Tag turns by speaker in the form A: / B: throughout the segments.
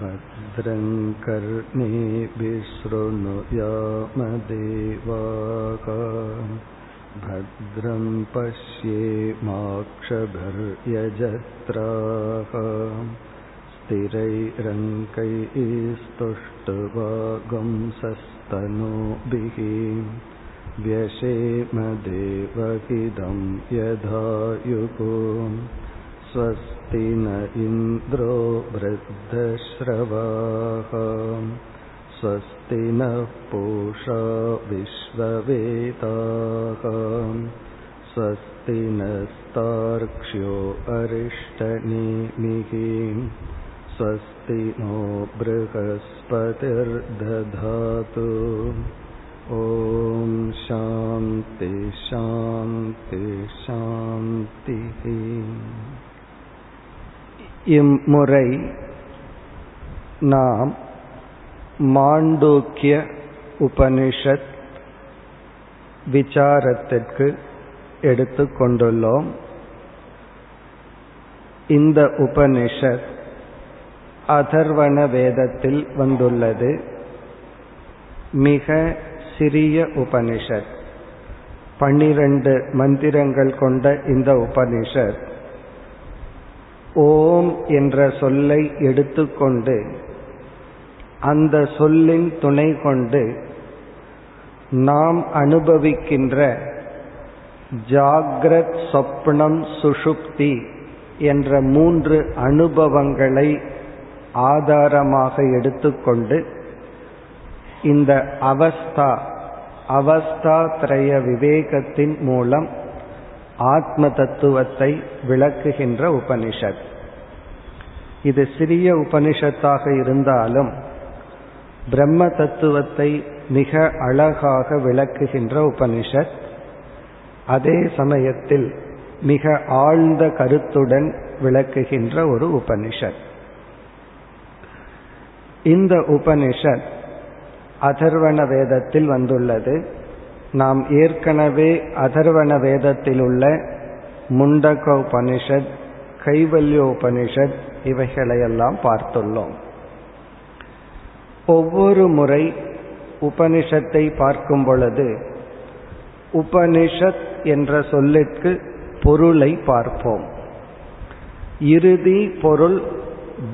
A: भद्रं कर्णेभिशृणुयामदेवाः भद्रं पश्येमाक्षभर्यजत्राः स्थिरैरङ्कैस्तुष्टुवागुंसस्तनूभिः व्यशेमदेवहिदं यधायुः स्वस्ति न इन्द्रो वृद्धश्रवाः स्वस्ति नः पूषा विश्ववेदाः स्वस्ति नस्तार्क्ष्यो अरिष्टनेमिः स्वस्ति नो बृहस्पतिर्दधातु ॐ शान्ति शान्ति शान्तिः இம்முறை நாம் மாண்டூக்கிய உபனிஷத் விசாரத்திற்கு எடுத்துக்கொண்டுள்ளோம் இந்த உபனிஷத் அதர்வண வேதத்தில் வந்துள்ளது. மிக சிறிய உபனிஷத். பன்னிரண்டு மந்திரங்கள் கொண்ட இந்த உபனிஷத் ஓம் என்ற சொல்லை எடுத்துக்கொண்டு அந்த சொல்லின் துணை கொண்டு நாம் அனுபவிக்கின்ற ஜாகிரத் சொப்னம் சுஷுப்தி என்ற மூன்று அனுபவங்களை ஆதாரமாக எடுத்துக்கொண்டு இந்த அவஸ்தா அவஸ்தா திரய விவேகத்தின் மூலம் ஆத்ம தத்துவத்தை விளக்குகின்ற உபனிஷத். இது சிறிய உபனிஷத்தாக இருந்தாலும் பிரம்ம தத்துவத்தை மிக அழகாக விளக்குகின்ற உபனிஷத் அதே சமயத்தில் மிக ஆழ்ந்த கருத்துடன் விளக்குகின்ற ஒரு உபனிஷத். இந்த உபனிஷத் அதர்வண வேதத்தில் வந்துள்ளது. நாம் ஏற்கனவே அதர்வண வேதத்தில் உள்ள முண்டக உபனிஷத் கைவல்ய உபனிஷத் இவைகளையெல்லாம் பார்த்துள்ளோம். ஒவ்வொரு முறை உபனிஷத்தை பார்க்கும் பொழுது உபனிஷத் என்ற சொல்லிற்கு பொருளை பார்ப்போம். இறுதி பொருள்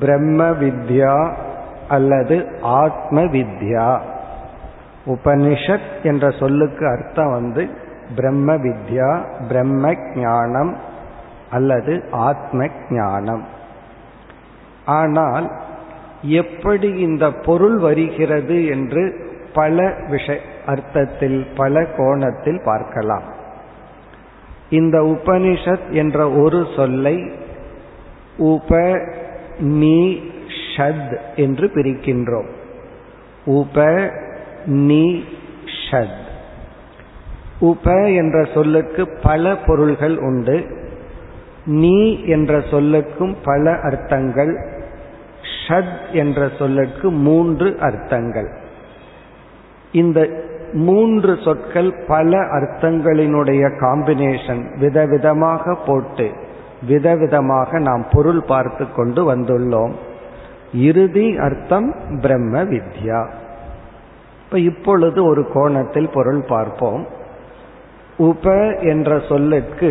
A: பிரம்ம வித்யா அல்லது ஆத்ம வித்யா. உபனிஷத் என்ற சொல்லுக்கு அர்த்தம் வந்து பிரம்ம வித்யா பிரம்ம ஞானம் அல்லது ஆத்ம ஞானம். ஆனால் எப்படி இந்த பொருள் வருகிறது என்று பல விஷய அர்த்தத்தில் பல கோணத்தில் பார்க்கலாம். இந்த உபனிஷத் என்ற ஒரு சொல்லை உப நீ ஷத் என்று பிரிக்கின்றோம். உப நீ ஷத் உப என்ற சொல்லுக்கு பல பொருள்கள் உண்டு. நீ என்ற சொல்லுக்கும் பல அர்த்தங்கள். ஷத் என்ற சொல்லுக்கு மூன்று அர்த்தங்கள். இந்த மூன்று சொற்கள் பல அர்த்தங்களினுடைய காம்பினேஷன். விதவிதமாக போட்டு விதவிதமாக நாம் பொருள் பார்த்து கொண்டு வந்துள்ளோம். இறுதி அர்த்தம் பிரம்ம வித்யா. இப்ப இப்பொழுது ஒரு கோணத்தில் பொருள் பார்ப்போம். உப என்ற சொல்லுக்கு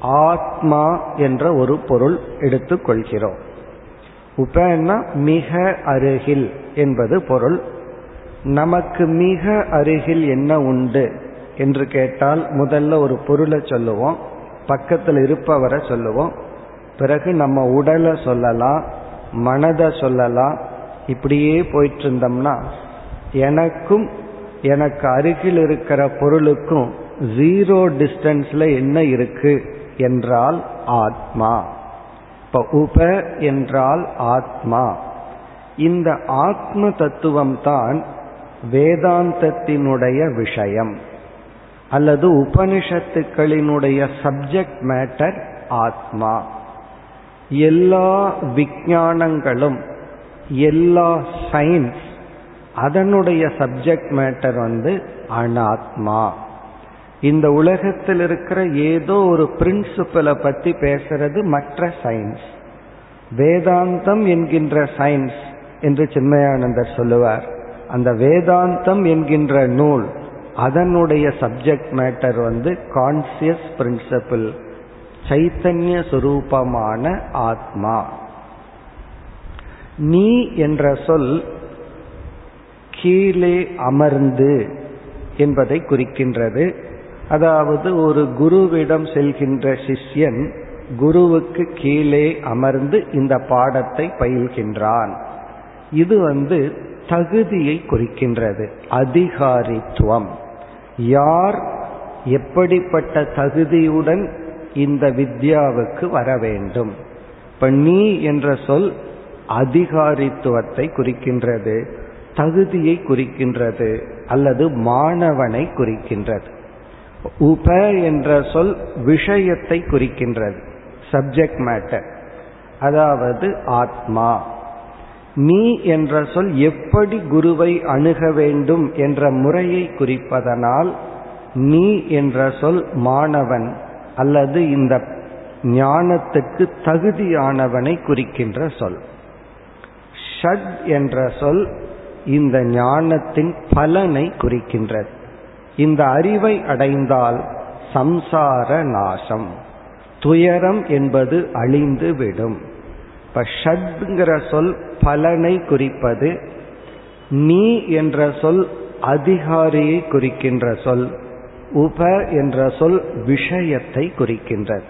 A: ஆத்மா என்ற ஒரு பொருள் எடுத்துக்கொள்கிறோம் உபன்னா மிக அருகில் என்பது பொருள். நமக்கு மிக அருகில் என்ன உண்டு என்று கேட்டால் முதல்ல ஒரு பொருளை சொல்லுவோம் பக்கத்தில் இருப்பவரை சொல்லுவோம். பிறகு நம்ம உடலை சொல்லலாம் மனதை சொல்லலாம். இப்படியே போயிட்டு இருந்தோம்னா எனக்கும் எனக்கு அருகில் இருக்கிற பொருளுக்கும் ஜீரோ டிஸ்டன்ஸ்ல என்ன இருக்கு என்றால் ஆத்மா. இப்ப உப என்றால் ஆத்மா. இந்த ஆத்ம தத்துவம் தான் வேதாந்தத்தினுடைய விஷயம் அல்லது உபனிஷத்துக்களினுடைய சப்ஜெக்ட் மேட்டர் ஆத்மா. எல்லா விஞ்ஞானங்களும் எல்லா சயின்ஸ் அதனுடைய சப்ஜெக்ட் மேட்டர் வந்து அனாத்மா. இந்த உலகத்தில் இருக்கிற ஏதோ ஒரு பிரின்சிபலை பற்றி பேசுறது மற்ற சயின்ஸ் வேதாந்தம் என்கின்ற சயின்ஸ் என்று சின்மயானந்தர் சொல்லுவார். அந்த வேதாந்தம் என்கின்ற நூல் அதனுடைய சப்ஜெக்ட் மேட்டர் வந்து கான்சியஸ் பிரின்சிபிள் சைத்தன்ய சுரூபமான ஆத்மா. நீ என்ற சொல் கீழே அமர்ந்து என்பதை குறிக்கின்றது. அதாவது ஒரு குருவிடம் செல்கின்ற சிஷ்யன் குருவுக்கு கீழே அமர்ந்து இந்த பாடத்தை பயில்கின்றான். இது வந்து தகுதியை குறிக்கின்றது. அதிகாரித்துவம். யார் எப்படிப்பட்ட தகுதியுடன் இந்த வித்யாவுக்கு வர வேண்டும்? இப்ப நீ என்ற சொல் அதிகாரித்துவத்தை குறிக்கின்றது. தகுதியை குறிக்கின்றது அல்லது மாணவனை குறிக்கின்றது. உப என்ற சொல் விஷயத்தை குறிக்கின்றது சப்ஜெக்ட் மேட்டர் அதாவது ஆத்மா. நீ என்ற சொல் எப்படி குருவை அணுக வேண்டும் என்ற முறையை குறிப்பதனால் நீ என்ற சொல் மாணவன் அல்லது இந்த ஞானத்துக்கு தகுதியானவனை குறிக்கின்ற சொல். ஷட் என்ற சொல் இந்த ஞானத்தின் பலனை குறிக்கின்றது. இந்த அறிவை அடைந்தால் சம்சார நாசம். துயரம் என்பது அழிந்து விடும். இப்ப ஷட்ங்கிற சொல் பலனை குறிப்பது நீ என்ற சொல் அதிகாரியை குறிக்கின்ற சொல் உப என்ற சொல் விஷயத்தை குறிக்கின்றது.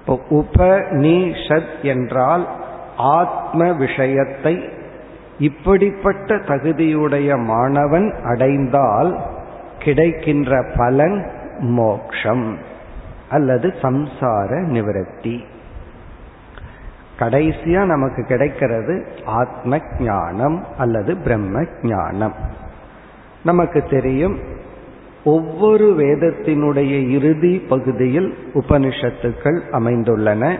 A: இப்போ உப நீ ஷத் என்றால் ஆத்ம விஷயத்தை இப்படிப்பட்ட தகுதியுடைய மாணவன் அடைந்தால் கிடைக்கின்ற பலன் மோக்ஷம் அல்லது சம்சார நிவர்த்தி. கடைசியா நமக்கு கிடைக்கிறது ஆத்ம ஞானம் அல்லது பிரம்ம ஞானம் நமக்கு தெரியும் ஒவ்வொரு வேதத்தினுடைய இறுதி பகுதியில் உபனிஷத்துக்கள் அமைந்துள்ளன.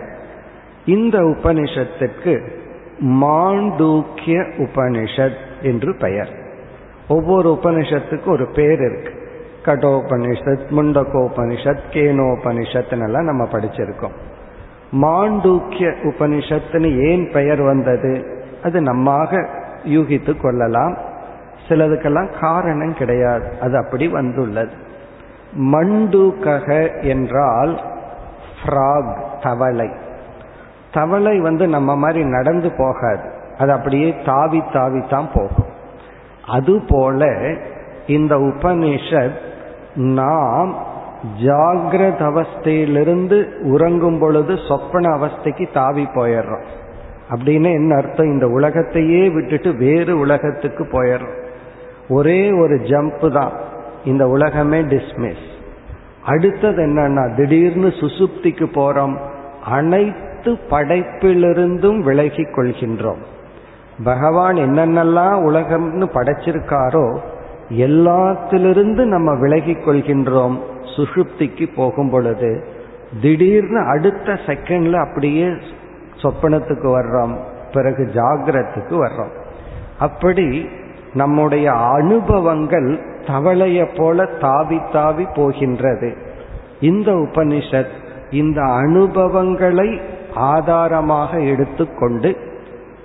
A: இந்த உபனிஷத்துக்கு மாண்டூக்கிய உபனிஷத் என்று பெயர். ஒவ்வொரு உபனிஷத்துக்கும் ஒரு பேர் இருக்கு. கடோபனிஷத் முண்டகோபனிஷத் கேனோபனிஷத்துனெல்லாம் நம்ம படிச்சிருக்கோம். மாண்டூக்கிய உபனிஷத்துன்னு ஏன் பெயர் வந்தது? அது நம்மாக யூகித்து கொள்ளலாம். சிலதுக்கெல்லாம் காரணம் கிடையாது. அது அப்படி வந்துள்ளது. மண்டூக்கக என்றால் ஃப்ராக் தவளை. தவளை வந்து நம்ம மாதிரி நடந்து போகாது. அது அப்படியே தாவி தாவி தான் போகும். அதுபோல இந்த உபனிஷத் நாம் ஜாகிரத அவஸ்தையிலிருந்து உறங்கும் பொழுது சொப்பன அவஸ்தைக்கு தாவி போயிடுறோம். அப்படின்னு என்ன அர்த்தம்? இந்த உலகத்தையே விட்டுட்டு வேறு உலகத்துக்கு போயிடுறோம். ஒரே ஒரு ஜம்ப் தான். இந்த உலகமே டிஸ்மிஸ் அடுத்தது என்னன்னா திடீர்னு சுசுப்திக்கு போறோம். அனைத்து படைப்பிலிருந்தும் விலகி கொள்கின்றோம். பகவான் என்னென்னலாம் உலகம்னு படைச்சிருக்காரோ எல்லாத்திலிருந்து நம்ம விலகி கொள்கின்றோம் சுஷுப்திக்கு போகும் பொழுது. திடீர்னு அடுத்த செகண்ட்ல அப்படியே சொப்பனத்துக்கு வர்றோம் பிறகு ஜாகிரத்துக்கு வர்றோம். அப்படி நம்முடைய அனுபவங்கள் தவளைய போல தாவி தாவி போகின்றது. இந்த உபனிஷத் இந்த அனுபவங்களை ஆதாரமாக எடுத்துக்கொண்டு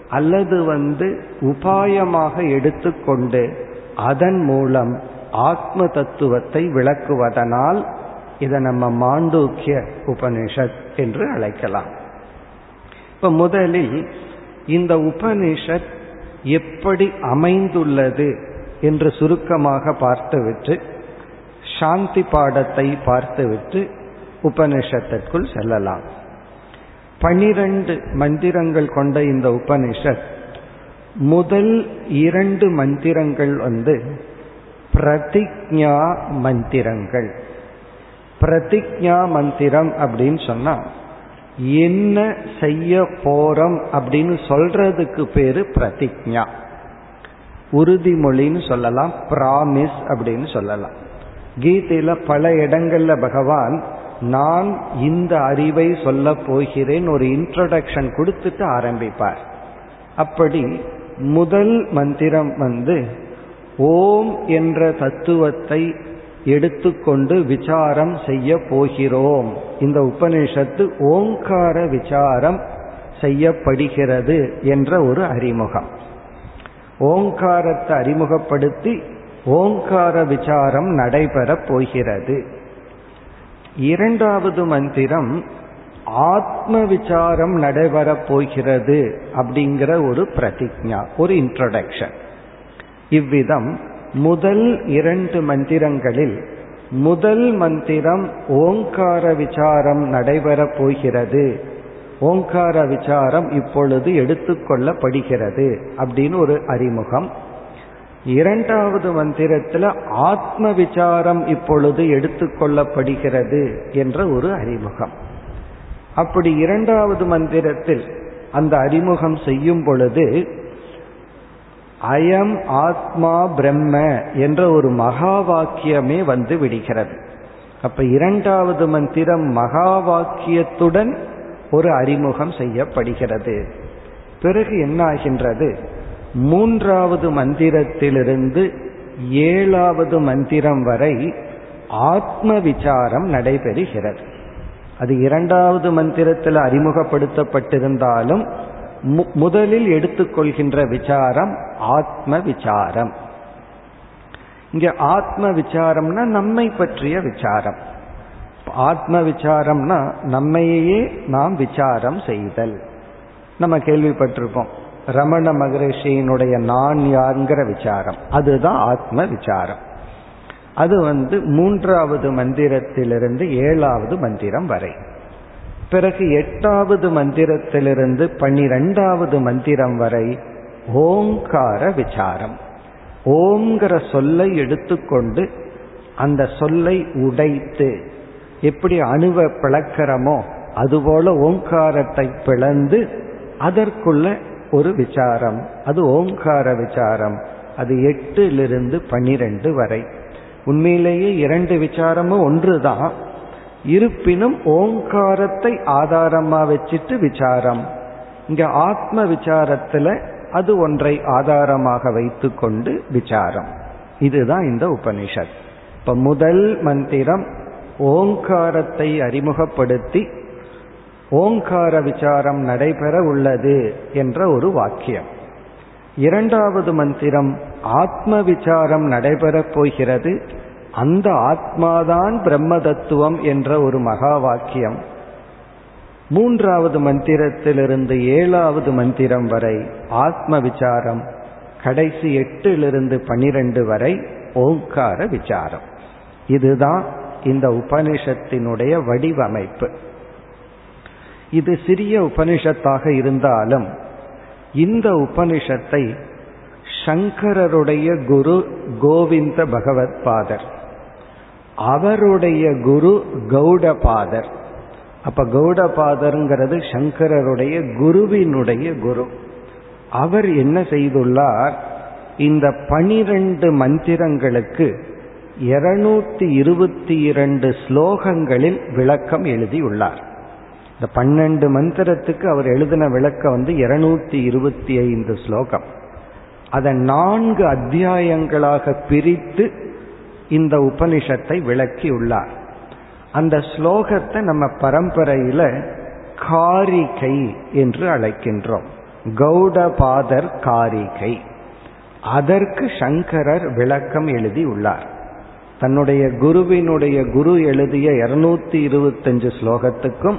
A: அல்லது வந்து உபாயமாக எடுத்துக்கொண்டு அதன் மூலம் ஆத்ம தத்துவத்தை விளக்குவதனால் இதை நம்ம மாண்டூக்கிய உபனிஷத் என்று அழைக்கலாம். இப்ப முதலில் இந்த உபனிஷத் எப்படி அமைந்துள்ளது என்று சுருக்கமாக பார்த்துவிட்டு சாந்தி பாடத்தை பார்த்துவிட்டு உபனிஷத்திற்குள் செல்லலாம். பனிரெண்டு மந்திரங்கள் கொண்ட இந்த உபனிஷத் முதல் இரண்டு மந்திரங்கள் வந்து பிரதிஜா மந்திரங்கள். பிரதிஜா மந்திரம் அப்படின்னு சொன்னா என்ன செய்ய போறோம் அப்படின்னு சொல்றதுக்கு பேரு பிரதிஜா உறுதிமொழின்னு சொல்லலாம் பிராமிஸ் அப்படின்னு சொல்லலாம். கீதையில பல இடங்கள்ல பகவான் நான் இந்த அறிவை சொல்ல போகிறேன் ஒரு இன்ட்ரடக்ஷன் கொடுத்துட்டு ஆரம்பிப்பார். அப்படி முதல் மந்திரம் வந்து ஓம் என்ற தத்துவத்தை எடுத்துக்கொண்டு விசாரம் செய்ய போகிறோம். இந்த உபநிஷத்து ஓங்கார விசாரம் செய்யப்படுகிறது என்ற ஒரு அறிமுகம். ஓங்காரத்தை அறிமுகப்படுத்தி ஓங்கார விசாரம் நடைபெறப் போகிறது. இரண்டாவது மந்திரம் ஆத்ம விசாரம் நடைபெறப் போகிறது அப்படிங்கிற ஒரு பிரதிஜா ஒரு இன்ட்ரடக்ஷன் இவ்விதம் முதல் இரண்டு மந்திரங்களில் முதல் மந்திரம் ஓங்கார விசாரம் நடைபெறப் போகிறது. ஓங்கார விசாரம் இப்பொழுது எடுத்துக்கொள்ளப்படுகிறது அப்படின்னு ஒரு அறிமுகம். இரண்டாவது மந்திரத்தில் ஆத்ம விசாரம் இப்பொழுது எடுத்துக்கொள்ளப்படுகிறது என்ற ஒரு அறிமுகம். அப்படி இரண்டாவது மந்திரத்தில் அந்த அறிமுகம் செய்யும் பொழுது அயம் ஆத்மா பிரம்ம என்ற ஒரு மகா வாக்கியமே வந்து விடுகிறது. அப்ப இரண்டாவது மந்திரம் மகா வாக்கியத்துடன் ஒரு அறிமுகம் செய்யப்படுகிறது. பிறகு என்ன ஆகின்றது மூன்றாவது மந்திரத்திலிருந்து ஏழாவது மந்திரம் வரை ஆத்ம விசாரம் நடைபெறுகிறது. அது இரண்டாவது மந்திரத்தில் அறிமுகப்படுத்தப்பட்டிருந்தாலும் முதலில் எடுத்துக்கொள்கின்ற விசாரம் ஆத்ம விசாரம் இங்க ஆத்ம விசாரம்னா நம்மை பற்றிய விசாரம். ஆத்ம விசாரம்னா நம்மையே நாம் விசாரம் செய்தல். நம்ம கேள்விப்பட்டிருப்போம். ரமண மகரிஷியினுடைய நான் யாருங்கிற விசாரம். அதுதான் ஆத்ம விசாரம் அது வந்து மூன்றாவது மந்திரத்திலிருந்து ஏழாவது மந்திரம் வரை. பிறகு எட்டாவது மந்திரத்திலிருந்து பன்னிரெண்டாவது மந்திரம் வரை ஓங்கார விசாரம். ஓங்கிற சொல்லை எடுத்துக்கொண்டு அந்த சொல்லை உடைத்து எப்படி அணுவ பிளக்கிறமோ அதுபோல ஓங்காரத்தை பிளந்து அதற்குள்ள ஒரு விசாரம். அது ஓங்கார விசாரம். அது எட்டிலிருந்து பனிரெண்டு வரை. உண்மையிலேயே இரண்டு விசாரமும் ஒன்றுதான். இருப்பினும் ஓங்காரத்தை ஆதாரமா வச்சுட்டு விசாரம். இங்க ஆத்ம விசாரத்துல அது ஒன்றை ஆதாரமாக வைத்துக்கொண்டு விசாரம். இதுதான் இந்த உபனிஷத். இப்ப முதல் மந்திரம் ஓங்காரத்தை அறிமுகப்படுத்தி ஓங்கார விசாரம் நடைபெற உள்ளது என்ற ஒரு வாக்கியம். இரண்டாவது மந்திரம் ஆத்ம விசாரம் நடைபெறப் போகிறது. அந்த ஆத்மாதான் பிரம்ம தத்துவம் என்ற ஒரு மகா வாக்கியம். மூன்றாவது மந்திரத்திலிருந்து ஏழாவது மந்திரம் வரை ஆத்ம விசாரம் கடைசி எட்டிலிருந்து பனிரெண்டு வரை ஓங்கார விசாரம். இதுதான் இந்த உபனிஷத்தினுடைய வடிவமைப்பு. இது சிறிய உபனிஷத்தாக இருந்தாலும் இந்த உபனிஷத்தை சங்கரருடைய குரு கோவிந்த பகவத் பாதர் அவருடைய குரு கௌடபாதர். அப்ப கௌடபாதருங்கிறது சங்கரருடைய குருவினுடைய குரு. அவர் என்ன செய்துள்ளார்? இந்த பனிரெண்டு மந்திரங்களுக்கு இருநூத்தி இருபத்தி இரண்டு ஸ்லோகங்களில் விளக்கம் எழுதியுள்ளார். இந்த பன்னெண்டு மந்திரத்துக்கு அவர் எழுதின விளக்கம் வந்து இருநூத்தி இருபத்தி ஐந்து ஸ்லோகம். அதை நான்கு அத்தியாயங்களாக பிரித்து இந்த உபனிஷத்தை விளக்கியுள்ளார். அந்த ஸ்லோகத்தை நம்ம பரம்பரையில காரிகை என்று அழைக்கின்றோம். கௌடபாதர் காரிகை. அதற்கு சங்கரர் விளக்கம் எழுதியுள்ளார். தன்னுடைய குருவினுடைய குரு எழுதிய இருநூத்தி இருபத்தஞ்சு ஸ்லோகத்துக்கும்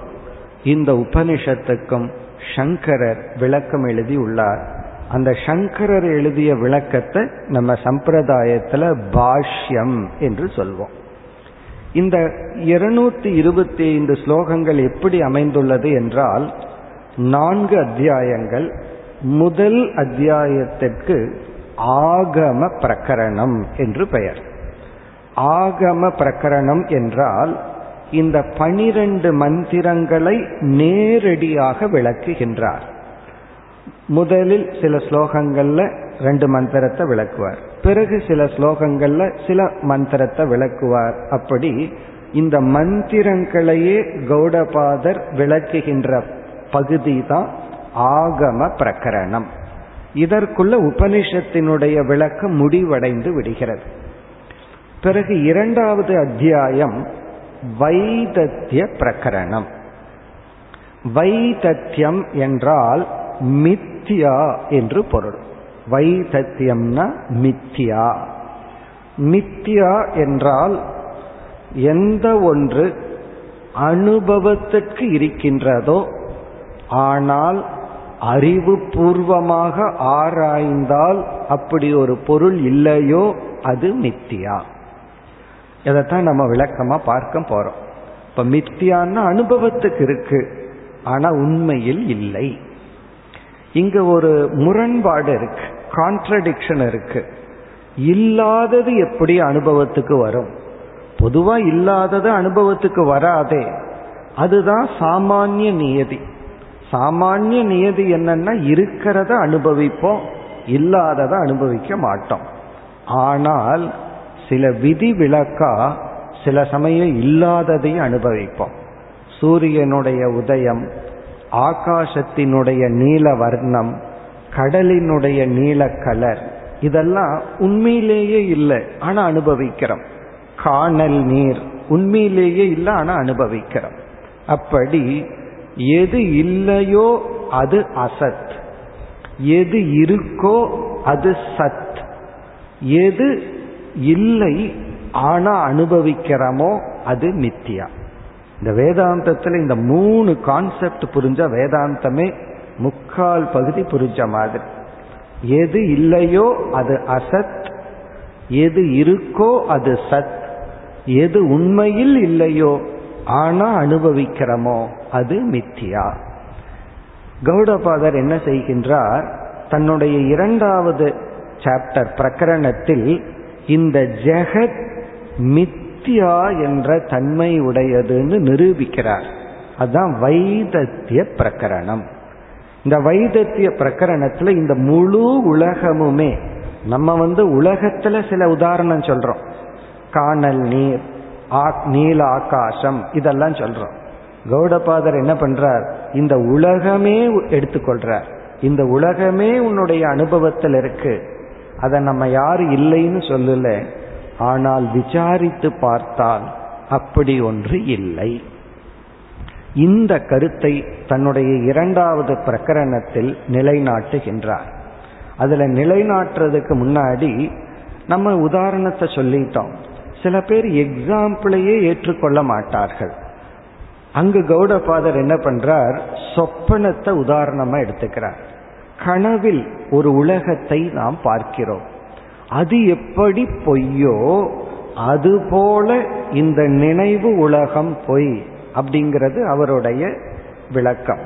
A: இந்த உபனிஷத்துக்கும் சங்கரர் விளக்கம் எழுதி உள்ளார் அந்த சங்கரர் எழுதிய விளக்கத்தை நம்ம சம்பிரதாயத்துல பாஷ்யம் என்று சொல்வோம். இந்த இருநூத்தி இருபத்தி ஐந்து ஸ்லோகங்கள் எப்படி அமைந்துள்ளது என்றால் நான்கு அத்தியாயங்கள் முதல் அத்தியாயத்திற்கு ஆகம பிரகரணம் என்று பெயர். ஆகம பிரகரணம் என்றால் இந்த பனிரெண்டு மந்திரங்களை நேரடியாக விளக்குகின்றார். முதலில் சில ஸ்லோகங்கள்ல ரெண்டு மந்திரத்தை விளக்குவார். பிறகு சில ஸ்லோகங்கள்ல சில மந்திரத்தை விளக்குவார். அப்படி இந்த மந்திரங்களையே கௌடபாதர் விளக்குகின்ற பகுதி தான் ஆகம பிரகரணம். இதற்குள்ள உபனிஷத்தினுடைய விளக்கம் முடிவடைந்து விடுகிறது. பிறகு இரண்டாவது அத்தியாயம் வைதத்திய பிரகரணம். வைதத்தியம் என்றால் மித்யா என்று பொருள். வைதத்தியம்னா மித்தியா மித்தியா என்றால் எந்த ஒன்று அனுபவத்திற்கு இருக்கின்றதோ ஆனால் அறிவுபூர்வமாக ஆராய்ந்தால் அப்படி ஒரு பொருள் இல்லையோ அது மித்தியா இதைத்தான் நம்ம விளக்கமா பார்க்க போறோம். இப்ப மித்தியான்னா அனுபவத்துக்கு இருக்கு. ஆனா உண்மையில் இல்லை. இங்க ஒரு முரண்பாடு இருக்கு. கான்ட்ரடிக்ஷன் இருக்கு. இல்லாதது எப்படி அனுபவத்துக்கு வரும்? பொதுவா இல்லாதது அனுபவத்துக்கு வராதே. அதுதான் சாமானிய நியதி. சாமானிய நியதி என்னன்னா இருக்கிறத அனுபவிப்போம் இல்லாததை அனுபவிக்க மாட்டோம். ஆனால் சில விதி விளக்கா சில சமயம் இல்லாததையும் அனுபவிப்போம். சூரியனுடைய உதயம் ஆகாசத்தினுடைய நீல வர்ணம் கடலினுடைய நீல கலர் இதெல்லாம் உண்மையிலேயே இல்லை ஆனா அனுபவிக்கிறோம். காணல் நீர் உண்மையிலேயே இல்லை ஆனா அனுபவிக்கிறோம். அப்படி எது இல்லையோ அது அசத். எது இருக்கோ அது சத். எது இல்லை ஆனா அனுபவிக்கிறோமோ அது மித்தியா. இந்த வேதாந்தத்துல இந்த மூணு கான்செப்ட் புரிஞ்ச வேதாந்தமே முக்கால் பகுதி புரிஞ்ச மாதிரி. எது இல்லையோ அது அசத். எது இருக்கோ அது சத். எது உண்மையில் இல்லையோ ஆனா அனுபவிக்கிறோமோ அது மித்தியா. கௌடபாதர் என்ன செய்கின்றார் தன்னுடைய இரண்டாவது சாப்டர் பிரகரணத்தில் இந்த ஜெகத் மித்தியா என்ற தன்மை உடையதுன்னு நிரூபிக்கிறார். அதுதான் வைதத்திய பிரகரணம். இந்த வைதத்திய பிரகரணத்துல இந்த முழு உலகமுமே நம்ம வந்து உலகத்துல சில உதாரணம் சொல்றோம். காணல் நீர் நீல ஆகாசம் இதெல்லாம் சொல்றோம். கௌடபாதர் என்ன பண்றார்? இந்த உலகமே எடுத்துக்கொள்றார். இந்த உலகமே உன்னுடைய அனுபவத்தில் இருக்கு. அதை நம்ம யாரு இல்லைன்னு சொல்லல. ஆனால் விசாரித்து பார்த்தால் அப்படி ஒன்று இல்லை. இந்த கருத்தை தன்னுடைய இரண்டாவது பிரகரணத்தில் நிலைநாட்டுகின்றார். அதில் நிலைநாட்டுறதுக்கு முன்னாடி நம்ம உதாரணத்தை சொல்லிட்டோம். சில பேர் எக்ஸாம்பிளையே ஏற்றுக்கொள்ள மாட்டார்கள். அங்கு கௌடபாதர் என்ன பண்றார்? சொப்பனத்தை உதாரணமா எடுத்துக்கிறார். கனவில் ஒரு உலகத்தை நாம் பார்க்கிறோம். அது எப்படி பொய்யோ அதுபோல இந்த நினைவு உலகம் பொய் அப்படிங்கிறது அவருடைய விளக்கம்.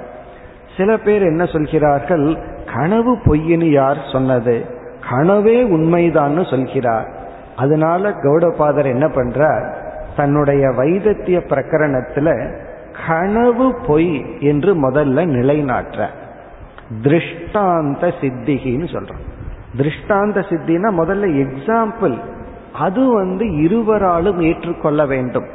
A: சில பேர் என்ன சொல்கிறார்கள் கனவு பொய்ன்னு யார் சொன்னது? கனவே உண்மைதான்னு சொல்கிறார். அதனால கௌடபாதர் என்ன பண்றார் தன்னுடைய வைதத்திய பிரகரணத்துல கனவு பொய் என்று முதல்ல நிலைநாட்டுற திருஷ்டாந்த சித்திகின்னு சொல்றோம் திருஷ்டாந்த சித்தினா முதல்ல எக்ஸாம்பிள் அது வந்து இருவராலும் ஏற்றுக்கொள்ள வேண்டும்.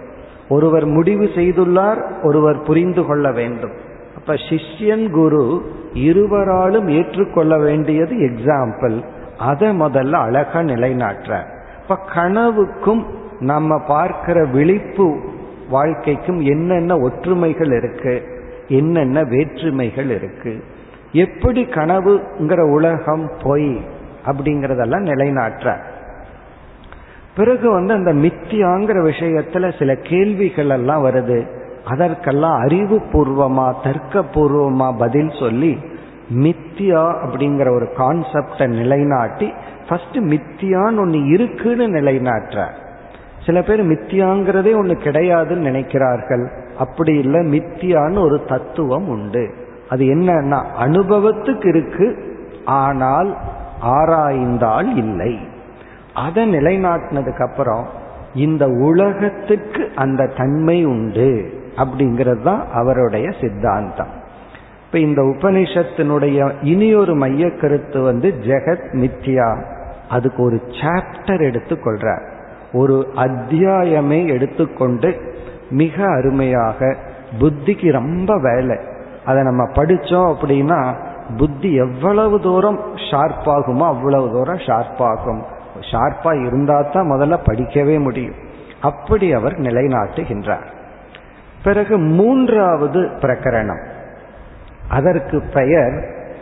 A: ஒருவர் முடிவு செய்துள்ளார் ஒருவர் புரிந்து கொள்ள வேண்டும். அப்ப சிஷ்யன் குரு இருவராலும் ஏற்றுக்கொள்ள வேண்டியது எக்ஸாம்பிள் அதை முதல்ல அழகா நிலைநாட்டுற. இப்ப கனவுக்கும் நம்ம பார்க்கிற விழிப்பு வாழ்க்கைக்கும் என்னென்ன ஒற்றுமைகள் இருக்கு என்னென்ன வேற்றுமைகள் இருக்கு எப்படி கனவுங்கிற உலகம் பொய் அப்படிங்கறதெல்லாம் நிலைநாட்டுற. பிறகு வந்து அந்த மித்தியாங்கிற விஷயத்துல சில கேள்விகள் எல்லாம் வருது. அதற்கெல்லாம் அறிவு பூர்வமா தர்க்க பூர்வமா பதில் சொல்லி மித்தியா அப்படிங்கிற ஒரு கான்செப்டை நிலைநாட்டி ஃபர்ஸ்ட் மித்தியான்னு ஒன்று இருக்குன்னு நிலைநாட்டுற. சில பேர் மித்தியாங்கிறதே ஒன்று கிடையாதுன்னு நினைக்கிறார்கள். அப்படி இல்லை மித்தியான்னு ஒரு தத்துவம் உண்டு. அது என்னன்னா அனுபவத்துக்கு இருக்கு ஆனால் ஆராய்ந்தால் இல்லை. அதை நிலைநாட்டினதுக்கு அப்புறம் இந்த உலகத்துக்கு அந்த தன்மை உண்டு அப்படிங்கிறது தான் அவருடைய சித்தாந்தம். இப்ப இந்த உபனிஷத்தினுடைய இனியொரு மைய கருத்து வந்து ஜெகத் மித்யா. அதுக்கு ஒரு சாப்டர் எடுத்துக்கொள்றார் ஒரு அத்தியாயமே எடுத்துக்கொண்டு மிக அருமையாக புத்திக்கு ரொம்ப வேலை. அதை நம்ம படித்தோம் அப்படின்னா புத்தி எவ்வளவு தூரம் ஷார்ப்பாகுமோ அவ்வளவு தூரம் ஷார்ப்பாகும் ஷார்ப்பா இருந்தா தான் முதல்ல படிக்கவே முடியும். அப்படி அவர் நிலைநாட்டுகின்றார். பிறகு மூன்றாவது பிரகரணம். அதற்கு பெயர்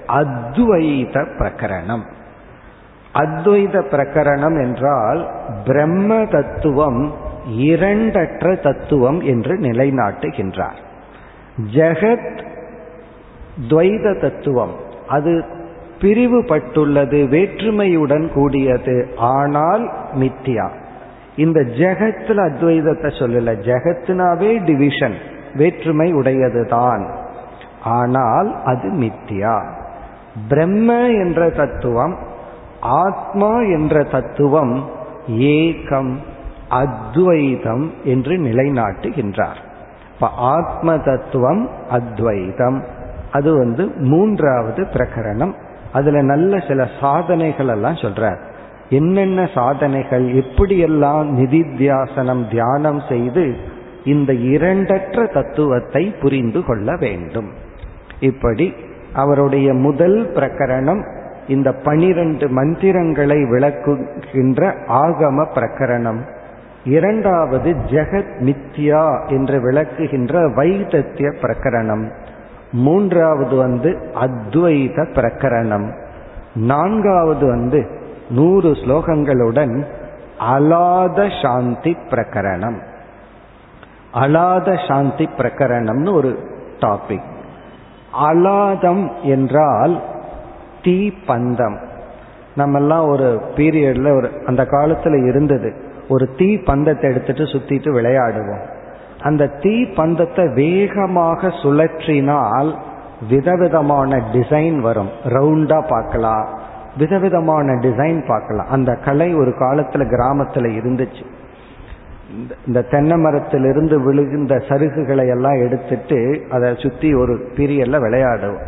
A: அத்வைத பிரகரணம். அத்வைத பிரகரணம் என்றால் பிரம்ம தத்துவம் இரண்டற்ற தத்துவம் என்று நிலைநாட்டுகின்றார். ஜெகத் துவைத தத்துவம் அது பிரிவுபட்டுள்ளது வேற்றுமையுடன் கூடியது. ஆனால் மித்தியா. இந்த ஜெகத்துல அத்வைதத்தை சொல்லல. ஜெகத்னாவே டிவிஷன் வேற்றுமை உடையதுதான். ஆனால் அது மித்தியா. பிரம்ம என்ற தத்துவம் ஆத்மா என்ற தத்துவம் ஏகம் அத்வைதம் என்று நிலைநாட்டுகின்றார். இப்ப ஆத்ம தத்துவம் அத்வைதம். அது வந்து மூன்றாவது பிரகரணம். அதுல நல்ல சில சாதனைகள் எல்லாம் சொல்றார். என்னென்ன சாதனைகள் எப்படியெல்லாம் நிதித்தியாசனம் தியானம் செய்து இந்த இரண்டற்ற தத்துவத்தை புரிந்து கொள்ள வேண்டும். இப்படி அவருடைய முதல் பிரகரணம் இந்த பனிரெண்டு மந்திரங்களை விளக்குகின்ற ஆகம பிரகரணம். இரண்டாவது ஜெகத் மித்யா என்று விளக்குகின்ற வைதத்திய பிரகரணம். மூன்றாவது வந்து அத்வைத பிரகரணம். நான்காவது வந்து நூறு ஸ்லோகங்களுடன் அலாத சாந்தி பிரகரணம். அலாத சாந்தி பிரகரணம்னு ஒரு டாபிக் அலாதம் என்றால் தீ பந்தம் நம்மெல்லாம் ஒரு பீரியட்ல ஒரு அந்த காலத்துல இருந்தது. ஒரு தீ பந்தத்தை எடுத்துட்டு சுத்திட்டு விளையாடுவோம். அந்த தீ பந்தத்தை வேகமாக சுழற்றினால் விதவிதமான டிசைன் வரும். ரவுண்டா பார்க்கலாம். விதவிதமான டிசைன் பார்க்கலாம். அந்த கலை ஒரு காலத்துல கிராமத்துல இருந்துச்சு. இந்த தென்னை மரத்திலிருந்து விழுகின்ற சருகுகளை எல்லாம் எடுத்துட்டு அதை சுத்தி ஒரு பீரியட்ல விளையாடுவோம்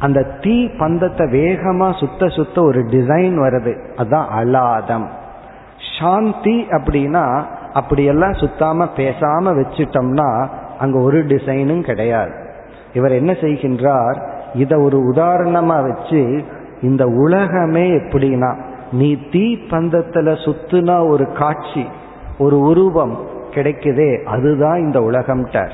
A: அந்த தீ பந்தத்தை வேகமா சுத்த சுத்த ஒரு டிசைன் வருது. அதுதான் அலாதம். சாந்தி அப்படின்னா அப்படியெல்லாம் சுத்தாம பேசாம வச்சிட்டோம்னா அங்க ஒரு டிசைனும் கிடையாது. இவர் என்ன செய்கின்றார்? இத ஒரு உதாரணமா வச்சு இந்த உலகமே எப்படின்னா நீ தீ பந்தத்துல சுத்துனா ஒரு காட்சி ஒரு உருவம் கிடைக்குதே அதுதான் இந்த உலகம்ட்டார்.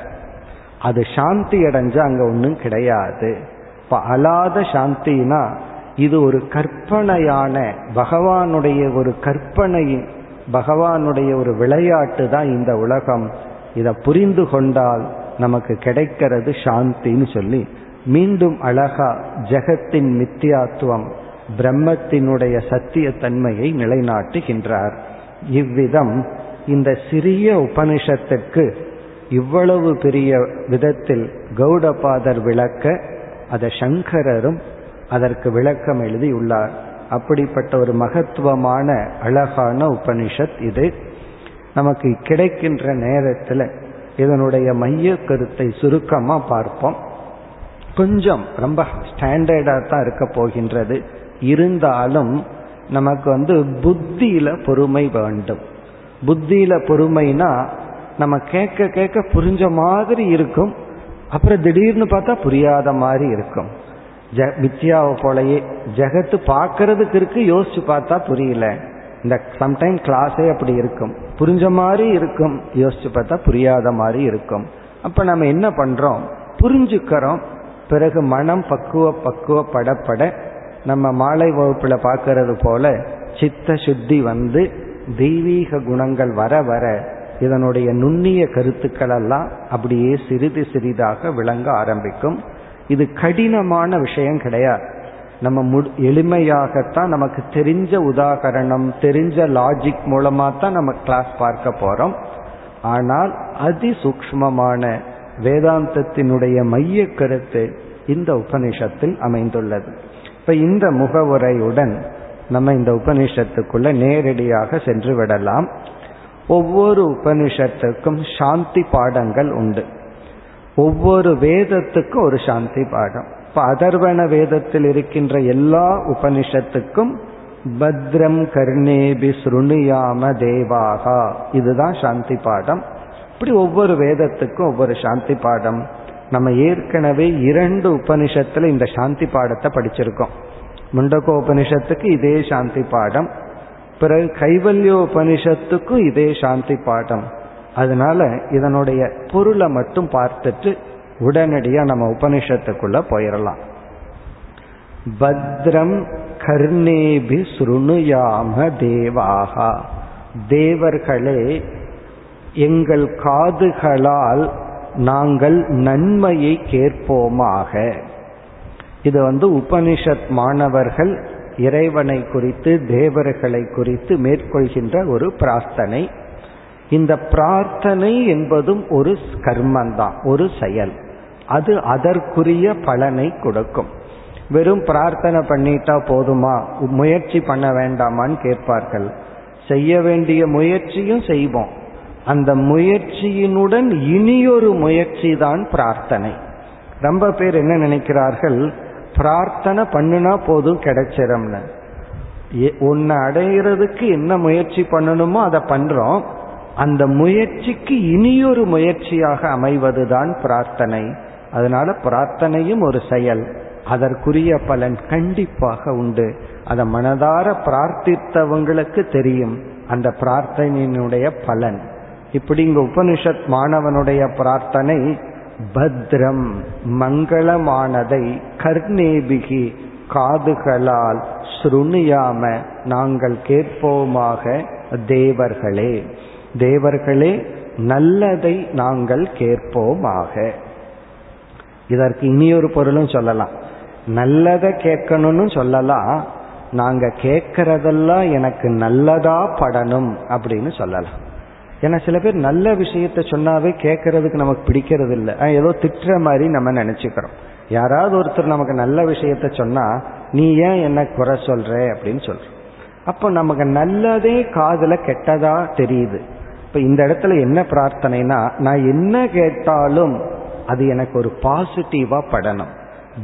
A: அது சாந்தி அடைஞ்சா அங்க ஒன்றும் கிடையாது. இப்ப அலாத சாந்தினா இது ஒரு கற்பனையான பகவானுடைய ஒரு கற்பனையின் பகவானுடைய ஒரு விளையாட்டு தான் இந்த உலகம். இதை புரிந்து கொண்டால் நமக்கு கிடைக்கிறது சாந்தின்னு சொல்லி மீண்டும் அழகா ஜெகத்தின் நித்தியாத்துவம் பிரம்மத்தினுடைய சத்திய தன்மையை நிலைநாட்டுகின்றார். இவ்விதம் இந்த சிறிய உபனிஷத்துக்கு இவ்வளவு பெரிய விதத்தில் கௌடபாதர் விளக்க அதை சங்கரரும் அதற்கு விளக்கம் எழுதியுள்ளார். அப்படிப்பட்ட ஒரு மகத்துவமான அழகான உபனிஷத் இது. நமக்கு கிடைக்கின்ற நேரத்தில் இதனுடைய மைய கருத்தை சுருக்கமாக பார்ப்போம். கொஞ்சம் ரொம்ப ஸ்டாண்டர்டாக தான் இருக்க போகின்றது. இருந்தாலும் நமக்கு வந்து புத்தியில பொறுமை வேண்டும். புத்தியில பொறுமைனா நம்ம கேட்க கேட்க புரிஞ்ச மாதிரி இருக்கும். அப்புறம் திடீர்னு பார்த்தா புரியாத மாதிரி இருக்கும். ஜ மித்யாவை போலயே ஜெகத்து பார்க்கறதுக்கு இருக்கு யோசிச்சு பார்த்தா புரியல. இந்த சம்டைம் கிளாஸே அப்படி இருக்கும். புரிஞ்ச மாதிரி இருக்கும். யோசிச்சு பார்த்தா புரியாத மாதிரி இருக்கும். அப்ப நம்ம என்ன பண்றோம்? புரிஞ்சுக்கிறோம். பிறகு மனம் பக்குவ பக்குவப்படப்பட நம்ம மாலை வகுப்புல பார்க்கறது போல சித்த சுத்தி வந்து தெய்வீக குணங்கள் வர வர இதனுடைய நுண்ணிய கருத்துக்கள் எல்லாம் அப்படியே சிறிது சிறிதாக விளங்க ஆரம்பிக்கும். இது கடினமான விஷயம் கிடையாது. நம்ம மு எளிமையாகத்தான் நமக்கு தெரிஞ்ச உதாகரணம் தெரிஞ்ச லாஜிக் மூலமா தான் நம்ம கிளாஸ் பார்க்க போறோம். ஆனால் அதி சூக்மமான வேதாந்தத்தினுடைய மைய கருத்து இந்த உபனிஷத்தில் அமைந்துள்ளது. இப்ப இந்த முகவுரையுடன் நம்ம இந்த உபனிஷத்துக்குள்ள நேரடியாக சென்று விடலாம். ஒவ்வொரு உபனிஷத்துக்கும் சாந்தி பாடங்கள் உண்டு. ஒவ்வொரு வேதத்துக்கும் ஒரு சாந்தி பாடம். இப்ப அதர்வண வேதத்தில் இருக்கின்ற எல்லா உபனிஷத்துக்கும் பத்ரம் கர்ணேபி ஸ்ருணியாம தேவாகா. இதுதான் சாந்தி பாடம். இப்படி ஒவ்வொரு வேதத்துக்கும் ஒவ்வொரு சாந்தி பாடம். நம்ம ஏற்கனவே இரண்டு உபனிஷத்துல இந்த சாந்தி பாடத்தை படிச்சிருக்கோம். முண்டகோபனிஷத்துக்கு இதே சாந்தி பாடம். பிறகு கைவல்யோபனிஷத்துக்கும் இதே சாந்தி பாடம். அதனால இதனுடைய பொருளை மட்டும் பார்த்துட்டு உடனடியா நம்ம உபனிஷத்துக்குள்ள போயிடலாம் பத்ரம் கர்ணேபி சுருணுயாம தேவாகா. தேவர்களே எங்கள் காதுகளால் நாங்கள் நன்மையை கேட்போமாக. இது வந்து உபனிஷத் மாணவர்கள் இறைவனை குறித்து தேவர்களை குறித்து மேற்கொள்கின்ற ஒரு பிரார்த்தனை. இந்த பிரார்த்தனை என்பதும் ஒரு கர்மந்தான் ஒரு செயல். அது அதற்குரிய பலனை கொடுக்கும். வெறும் பிரார்த்தனை பண்ணிட்டா போதுமா? முயற்சி பண்ண வேண்டாமான்னு கேட்பார்கள். செய்ய வேண்டிய முயற்சியும் செய்வோம். அந்த முயற்சியினுடன் இனியொரு முயற்சி தான் பிரார்த்தனை. ரொம்ப பேர் என்ன நினைக்கிறார்கள்? பிரார்த்தனை பண்ணுனா போதும் கிடைச்சிரும்னு. உன்னை அடைகிறதுக்கு என்ன முயற்சி பண்ணணுமோ அதை பண்றோம். அந்த முயற்சிக்கு இனியொரு முயற்சியாக அமைவதுதான் பிரார்த்தனை. அதனால பிரார்த்தனையும் ஒரு செயல். அதற்குரிய பலன் கண்டிப்பாக உண்டு. அதை மனதார பிரார்த்தித்தவங்களுக்கு தெரியும். அந்த பிரார்த்தனையினுடைய பலன். இப்படி இங்க உபனிஷத் மாணவனுடைய பிரார்த்தனை பத்ரம் மங்களமானதை கர்ணேபிகி காதுகளால் ஸ்ருணியாம நாங்கள் கேட்போமாக தேவர்களே. தேவர்களே நல்லதை நாங்கள் கேட்போமாக. இதற்கு இனியொரு பொருளும் சொல்லலாம். நல்லதை கேட்கணும்னு சொல்லலாம். நாங்க கேட்கறதெல்லாம் எனக்கு நல்லதா படணும் அப்படின்னு சொல்லலாம். ஏன்னா சில பேர் நல்ல விஷயத்த சொன்னாவே கேட்கறதுக்கு நமக்கு பிடிக்கிறது இல்லை ஏதோ திட்டுற மாதிரி நம்ம நினைச்சுக்கிறோம். யாராவது ஒருத்தர் நமக்கு நல்ல விஷயத்த சொன்னா நீ ஏன் என்ன குறை சொல்ற? அப்படின்னு சொல்ற அப்போ நமக்கு நல்லதே காதல கெட்டதா தெரியுது. இப்ப இந்த இடத்துல என்ன பிரார்த்தனைனா நான் என்ன கேட்டாலும் அது எனக்கு ஒரு பாசிட்டிவா படணும்.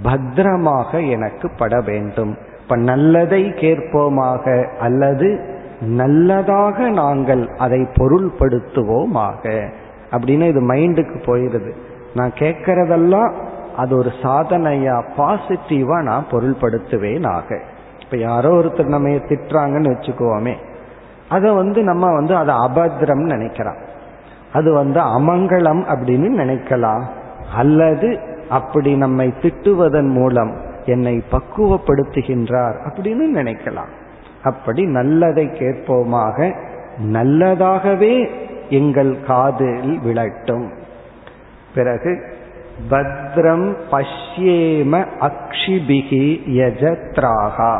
A: பத்திரமாக எனக்கு பட வேண்டும். இப்ப நல்லதை கேட்போமாக அல்லது நல்லதாக நாங்கள் அதை பொருள்படுத்துவோமாக அப்படின்னு இது மைண்டுக்கு போயிருது. நான் கேட்கறதெல்லாம் அது ஒரு சாதனையா பாசிட்டிவா நான் பொருள்படுத்துவேன் ஆக இப்ப யாரோ ஒருத்தர் நம்ம திட்டுறாங்கன்னு வச்சுக்குவோமே. அதை வந்து நம்ம வந்து அதை அபத்திரம் நினைக்கிறோம் அது வந்து அமங்கலம் அப்படின்னு நினைக்கலாம். அல்லது அப்படி நம்மை திட்டுவதன் மூலம் என்னை பக்குவப்படுத்துகின்றார் அப்படின்னு நினைக்கலாம். அப்படி நல்லதை கேட்போமாக நல்லதாகவே எங்கள் காதில் விளட்டும் பிறகு பத்ரம் பஷ்யேம அக்ஷிபிகி யஜத்ராகா.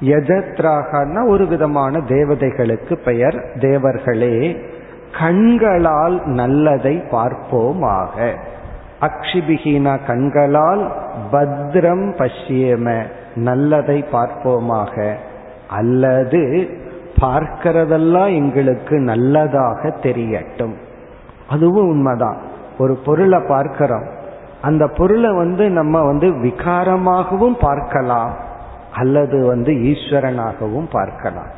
A: யஜத்ராகனா ஒரு விதமான தேவதைகளுக்கு பெயர் தேவர்களே கண்களால் நல்லதை பார்ப்போமாக. அக்ஷிபிகினா கண்களால் பத்ரம் பஷ்யம நல்லதை பார்ப்போமாக. அல்லது பார்க்கிறதெல்லாம் எங்களுக்கு நல்லதாக தெரியட்டும். அதுவும் உண்மைதான். ஒரு பொருளை பார்க்கிறோம். அந்த பொருளை வந்து நம்ம வந்து விகாரமாகவும் பார்க்கலாம். அல்லது வந்து ஈஸ்வரனாகவும் பார்க்கலாம்.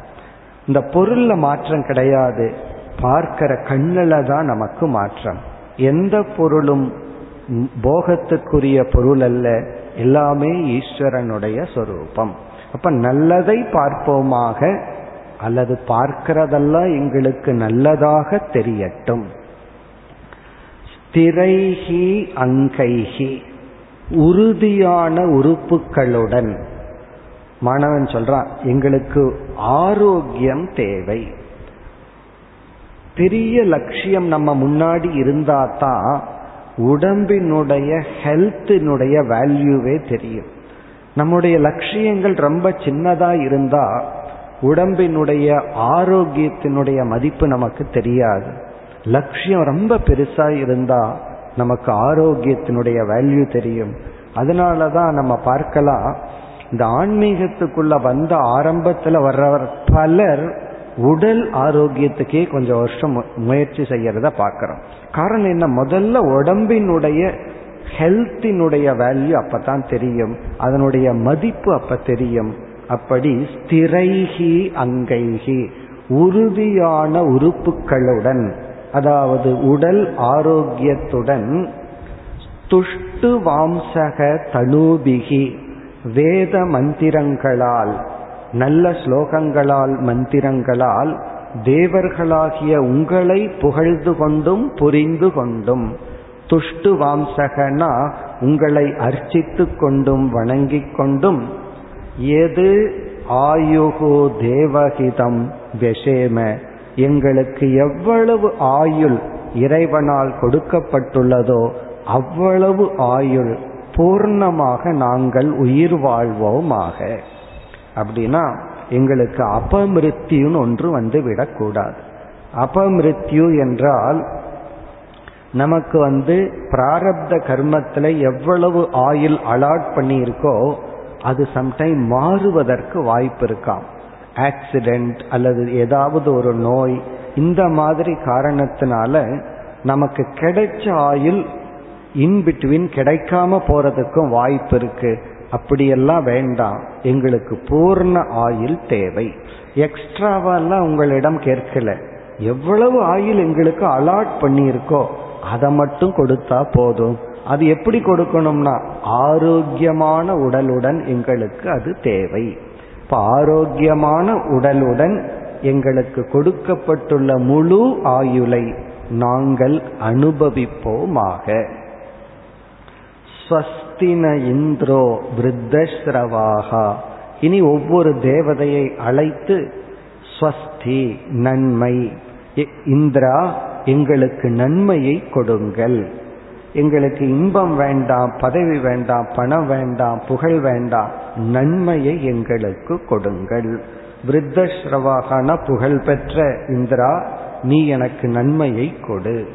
A: இந்த பொருள்ல மாற்றம் கிடையாது. பார்க்கிற கண்ணில் தான் நமக்கு மாற்றம். எந்த பொருளும் போகத்துக்குரிய பொருள் அல்ல. எல்லாமே ஈஸ்வரனுடைய சொரூபம். அப்ப நல்லதை பார்ப்போமாக அல்லது பார்க்கிறதெல்லாம் எங்களுக்கு நல்லதாக தெரியட்டும். ஸ்திரைஹி அங்கைஹி உறுதியான உறுப்புகளுடன் மாணவன் சொல்றான் எங்களுக்கு ஆரோக்கியம் தேவை. பெரிய லட்சியம் நம்ம முன்னாடி இருந்தா தான் உடம்பினுடைய ஹெல்த்தினுடைய வேல்யூவே தெரியும். நம்முடைய லட்சியங்கள் ரொம்ப சின்னதா இருந்தா உடம்பினுடைய ஆரோக்கியத்தினுடைய மதிப்பு நமக்கு தெரியாது. லட்சியம் ரொம்ப பெருசா இருந்தா நமக்கு ஆரோக்கியத்தினுடைய வேல்யூ தெரியும். அதனால தான் நம்ம பார்க்கலாம் இந்த ஆன்மீகத்துக்குள்ள வந்த ஆரம்பத்துல வர்றவர் பலர் உடல் ஆரோக்கியத்துக்கே கொஞ்சம் வருஷம் முயற்சி செய்யறத பார்க்கிறோம் காரணம் என்ன? முதல்ல உடம்பினுடைய ஹெல்த்தினுடைய வேல்யூ அப்பதான் தெரியும். அதனுடைய மதிப்பு அப்ப தெரியும். அப்படி ஸ்திரைகி அங்கைகி உறுதியான உறுப்புகளுடன் அதாவது உடல் ஆரோக்கியத்துடன் துஷ்டு வாம்சக தனூபிகி வேத மந்திரங்களால் நல்ல ஸ்லோகங்களால் மந்திரங்களால் தேவர்களாகிய உங்களை புகழ்ந்து கொண்டும் புரிந்து கொண்டும் துஷ்டு வாம்சகனா உங்களை அர்ச்சித்து கொண்டும் வணங்கிக் கொண்டும் எது ஆயுகு தேவகிதம் விஷேம எங்களுக்கு எவ்வளவு ஆயுள் இறைவனால் கொடுக்கப்பட்டுள்ளதோ அவ்வளவு ஆயுள் பூர்ணமாக நாங்கள் உயிர் வாழ்வோமாக. அப்படின்னா எங்களுக்கு அபமிருத்தியுன்னு ஒன்று வந்து விடக்கூடாது. அபமிருத்யு என்றால் நமக்கு வந்து பிராரப்த கர்மத்தில் எவ்வளவு ஆயில் அலாட் பண்ணியிருக்கோ அது சம்டைம் மாறுவதற்கு வாய்ப்பு இருக்காம். ஆக்சிடென்ட் அல்லது ஏதாவது ஒரு நோய் இந்த மாதிரி காரணத்தினால நமக்கு கிடைச்ச ஆயில் இன்பிட்வீன் கிடைக்காம போறதுக்கும் வாய்ப்பு இருக்கு. அப்படியெல்லாம் வேண்டாம். எங்களுக்கு பூர்ண ஆயில் தேவை. எக்ஸ்ட்ராவெல்லாம் உங்களிடம் கேட்கல. எவ்வளவு ஆயில் எங்களுக்கு அலாட் பண்ணியிருக்கோ அதை மட்டும் கொடுத்தா போதும். அது எப்படி கொடுக்கணும்னா ஆரோக்கியமான உடலுடன் எங்களுக்கு அது தேவை. இப்ப ஆரோக்கியமான உடலுடன் எங்களுக்கு கொடுக்கப்பட்டுள்ள முழு ஆயுளை நாங்கள் அனுபவிப்போமாக. ஸ்வஸ்தின இந்திரோ விருத்தஸ்ரவாகா இனி ஒவ்வொரு தேவதையை அழைத்து ஸ்வஸ்தி நன்மை இந்திரா எங்களுக்கு நன்மையை கொடுங்கள். எங்களுக்கு இன்பம் வேண்டாம் பதவி வேண்டாம் பணம் வேண்டாம் புகழ் வேண்டாம் நன்மையை எங்களுக்கு கொடுங்கள். விருத்தஸ்ரவாகன புகழ் பெற்ற இந்திரா நீ எனக்கு நன்மையை கொடு.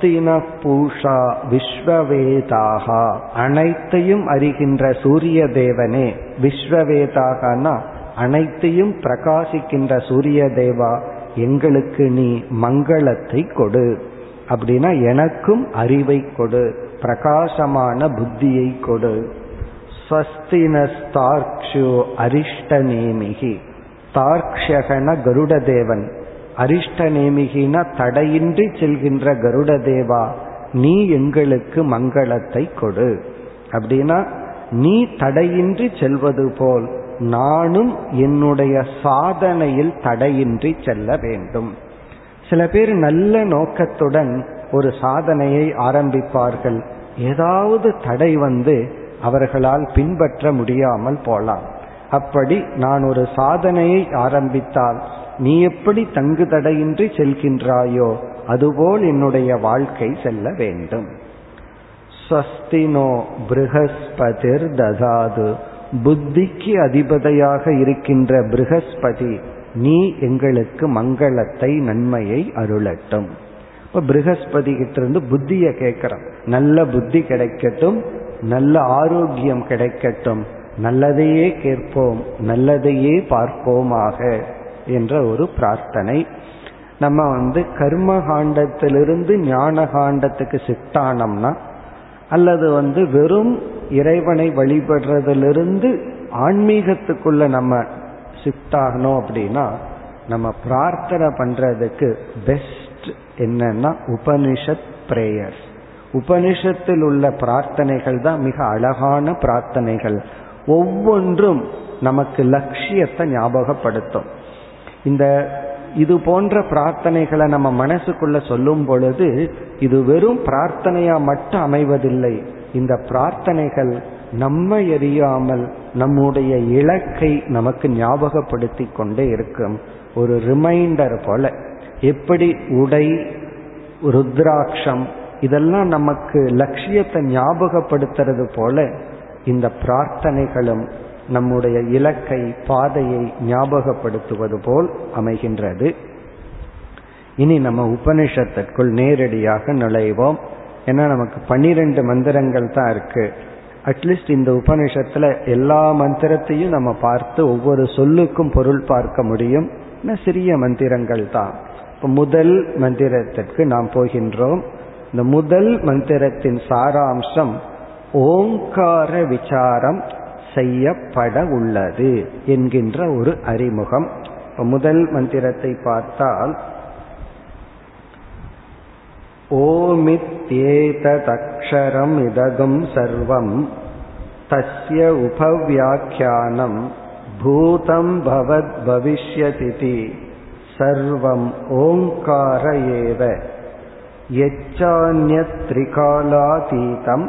A: ஸ்வஸ்தின பூஷா விஸ்வவேதாகா. அனைத்தையும் அறிகின்ற சூரிய தேவனே விஸ்வவேதாகனா அனைத்தையும் பிரகாசிக்கின்ற சூரிய தேவா எங்களுக்கு நீ மங்களத்தை கொடு. அப்படின்னா எனக்கும் அறிவை கொடு பிரகாசமான புத்தியை கொடு. ஸ்வஸ்தினஸ்தார்க்ஷோ அரிஷ்டநேமிகி. தார்க்ஷகன கருட தேவன் அரிஷ்டநேமிகின தடையின்றி செல்கின்ற கருட தேவா நீ எங்களுக்கு மங்களத்தை கொடு. அப்படின்னா நீ தடையின்றி செல்வது போல் நானும் என்னுடைய சாதனையில் தடையின்றி செல்ல வேண்டும். சில பேர் நல்ல நோக்கத்துடன் ஒரு சாதனையை ஆரம்பிப்பார்கள். ஏதாவது தடை வந்து அவர்களால் பின்பற்ற முடியாமல் போலாம். அப்படி நான் ஒரு சாதனையை ஆரம்பித்தால் நீ எப்படி தங்கு தடையின்றி செல்கின்றாயோ அதுபோல் என்னுடைய வாழ்க்கை செல்ல வேண்டும். ஸ்வஸ்தினோ பிருகஸ்பதிர் ததாது. புத்திக்கு அதிபதியாக இருக்கின்ற பிருகஸ்பதி நீ எங்களுக்கு மங்களத்தை நன்மையை அருளட்டும். இப்ப பிருகஸ்பதி கிட்ட இருந்து புத்திய கேட்கிறோம். நல்ல புத்தி கிடைக்கட்டும் நல்ல ஆரோக்கியம் கிடைக்கட்டும் நல்லதையே கேட்போம் நல்லதையே பார்ப்போமாக. என்ற ஒரு பிரார்த்தனை. நம்ம வந்து கர்ம காண்டத்திலிருந்து ஞான காண்டத்துக்கு சிட்டானம்னா அல்லது வந்து வெறும் இறைவனை வழிபடுறதிலிருந்து ஆன்மீகத்துக்குள்ள நம்ம ஷிஃப்ட் ஆகணும் அப்படின்னா நம்ம பிரார்த்தனை பண்றதுக்கு பெஸ்ட் என்னன்னா உபனிஷத் பிரேயர்ஸ் உபனிஷத்தில் உள்ள பிரார்த்தனைகள் தான் மிக அழகான பிரார்த்தனைகள். ஒவ்வொன்றும் நமக்கு லட்சியத்தை ஞாபகப்படுத்தும். இந்த இது போன்ற பிரார்த்தனைகளை நம்ம மனசுக்குள்ள சொல்லும் பொழுது இது வெறும் பிரார்த்தனையா மட்டும் அமைவதில்லை. இந்த பிரார்த்தனைகள் நம்ம எரியாமல் நம்முடைய இலக்கை நமக்கு ஞாபகப்படுத்தி கொண்டே இருக்கும். ஒரு ரிமைண்டர் போல எப்படி உடை ருத்ராட்சம் இதெல்லாம் நமக்கு லட்சியத்தை ஞாபகப்படுத்துறது போல இந்த பிரார்த்தனைகளும் நம்முடைய இலக்கை பாதையை ஞாபகப்படுத்துவது போல் அமைகின்றது. இனி நம்ம உபனிஷத்திற்குள் நேரடியாக நுழைவோம். ஏன்னா நமக்கு பன்னிரண்டு மந்திரங்கள் தான் இருக்கு. அட்லீஸ்ட் இந்த உபனிஷத்துல எல்லா மந்திரத்தையும் நம்ம பார்த்து ஒவ்வொரு சொல்லுக்கும் பொருள் பார்க்க முடியும். சிறிய மந்திரங்கள் தான். இப்போ முதல் மந்திரத்திற்கு நாம் போகின்றோம். இந்த முதல் மந்திரத்தின் சாராம்சம் ஓங்கார விசாரம் செய்யப்பட உள்ளது என்கின்ற ஒரு அறிமுகம். முதல் மந்திரத்தை பார்த்தால் ஓமித்யேததக்ஷரம் இதகம் சர்வம் தஸ்ய உபவியாக்கியானம் பூதம் பவத் பவிஷ்யதிதி சர்வம் ஓங்கார ஏவ யச்சான்யத்ரிகாலாதீதம்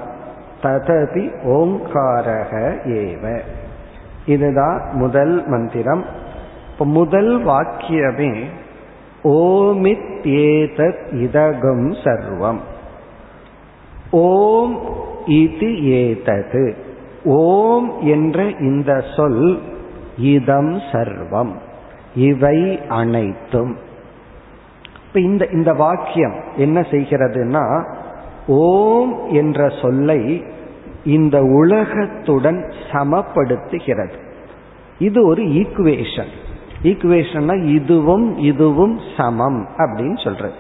A: ததபி ஓங்காரக ஏவ. இதுதான் முதல் மந்திரம். இப்போ முதல் வாக்கியமே ஓமித்யேதத் இதகம் சர்வம். ஓம் இது ஏதது. ஓம் என்ற இந்த சொல் இதம் சர்வம். இவை அனைத்தும். இப்போ இந்த இந்த வாக்கியம் என்ன செய்கிறதுனா ஓம் என்ற சொல்லை இந்த உலகத்துடன் சமப்படுத்துகிறது. இது ஒரு ஈக்குவேஷன் ஈக்குவேஷன்னா இதுவும் இதுவும் சமம் அப்படின்னு சொல்றது.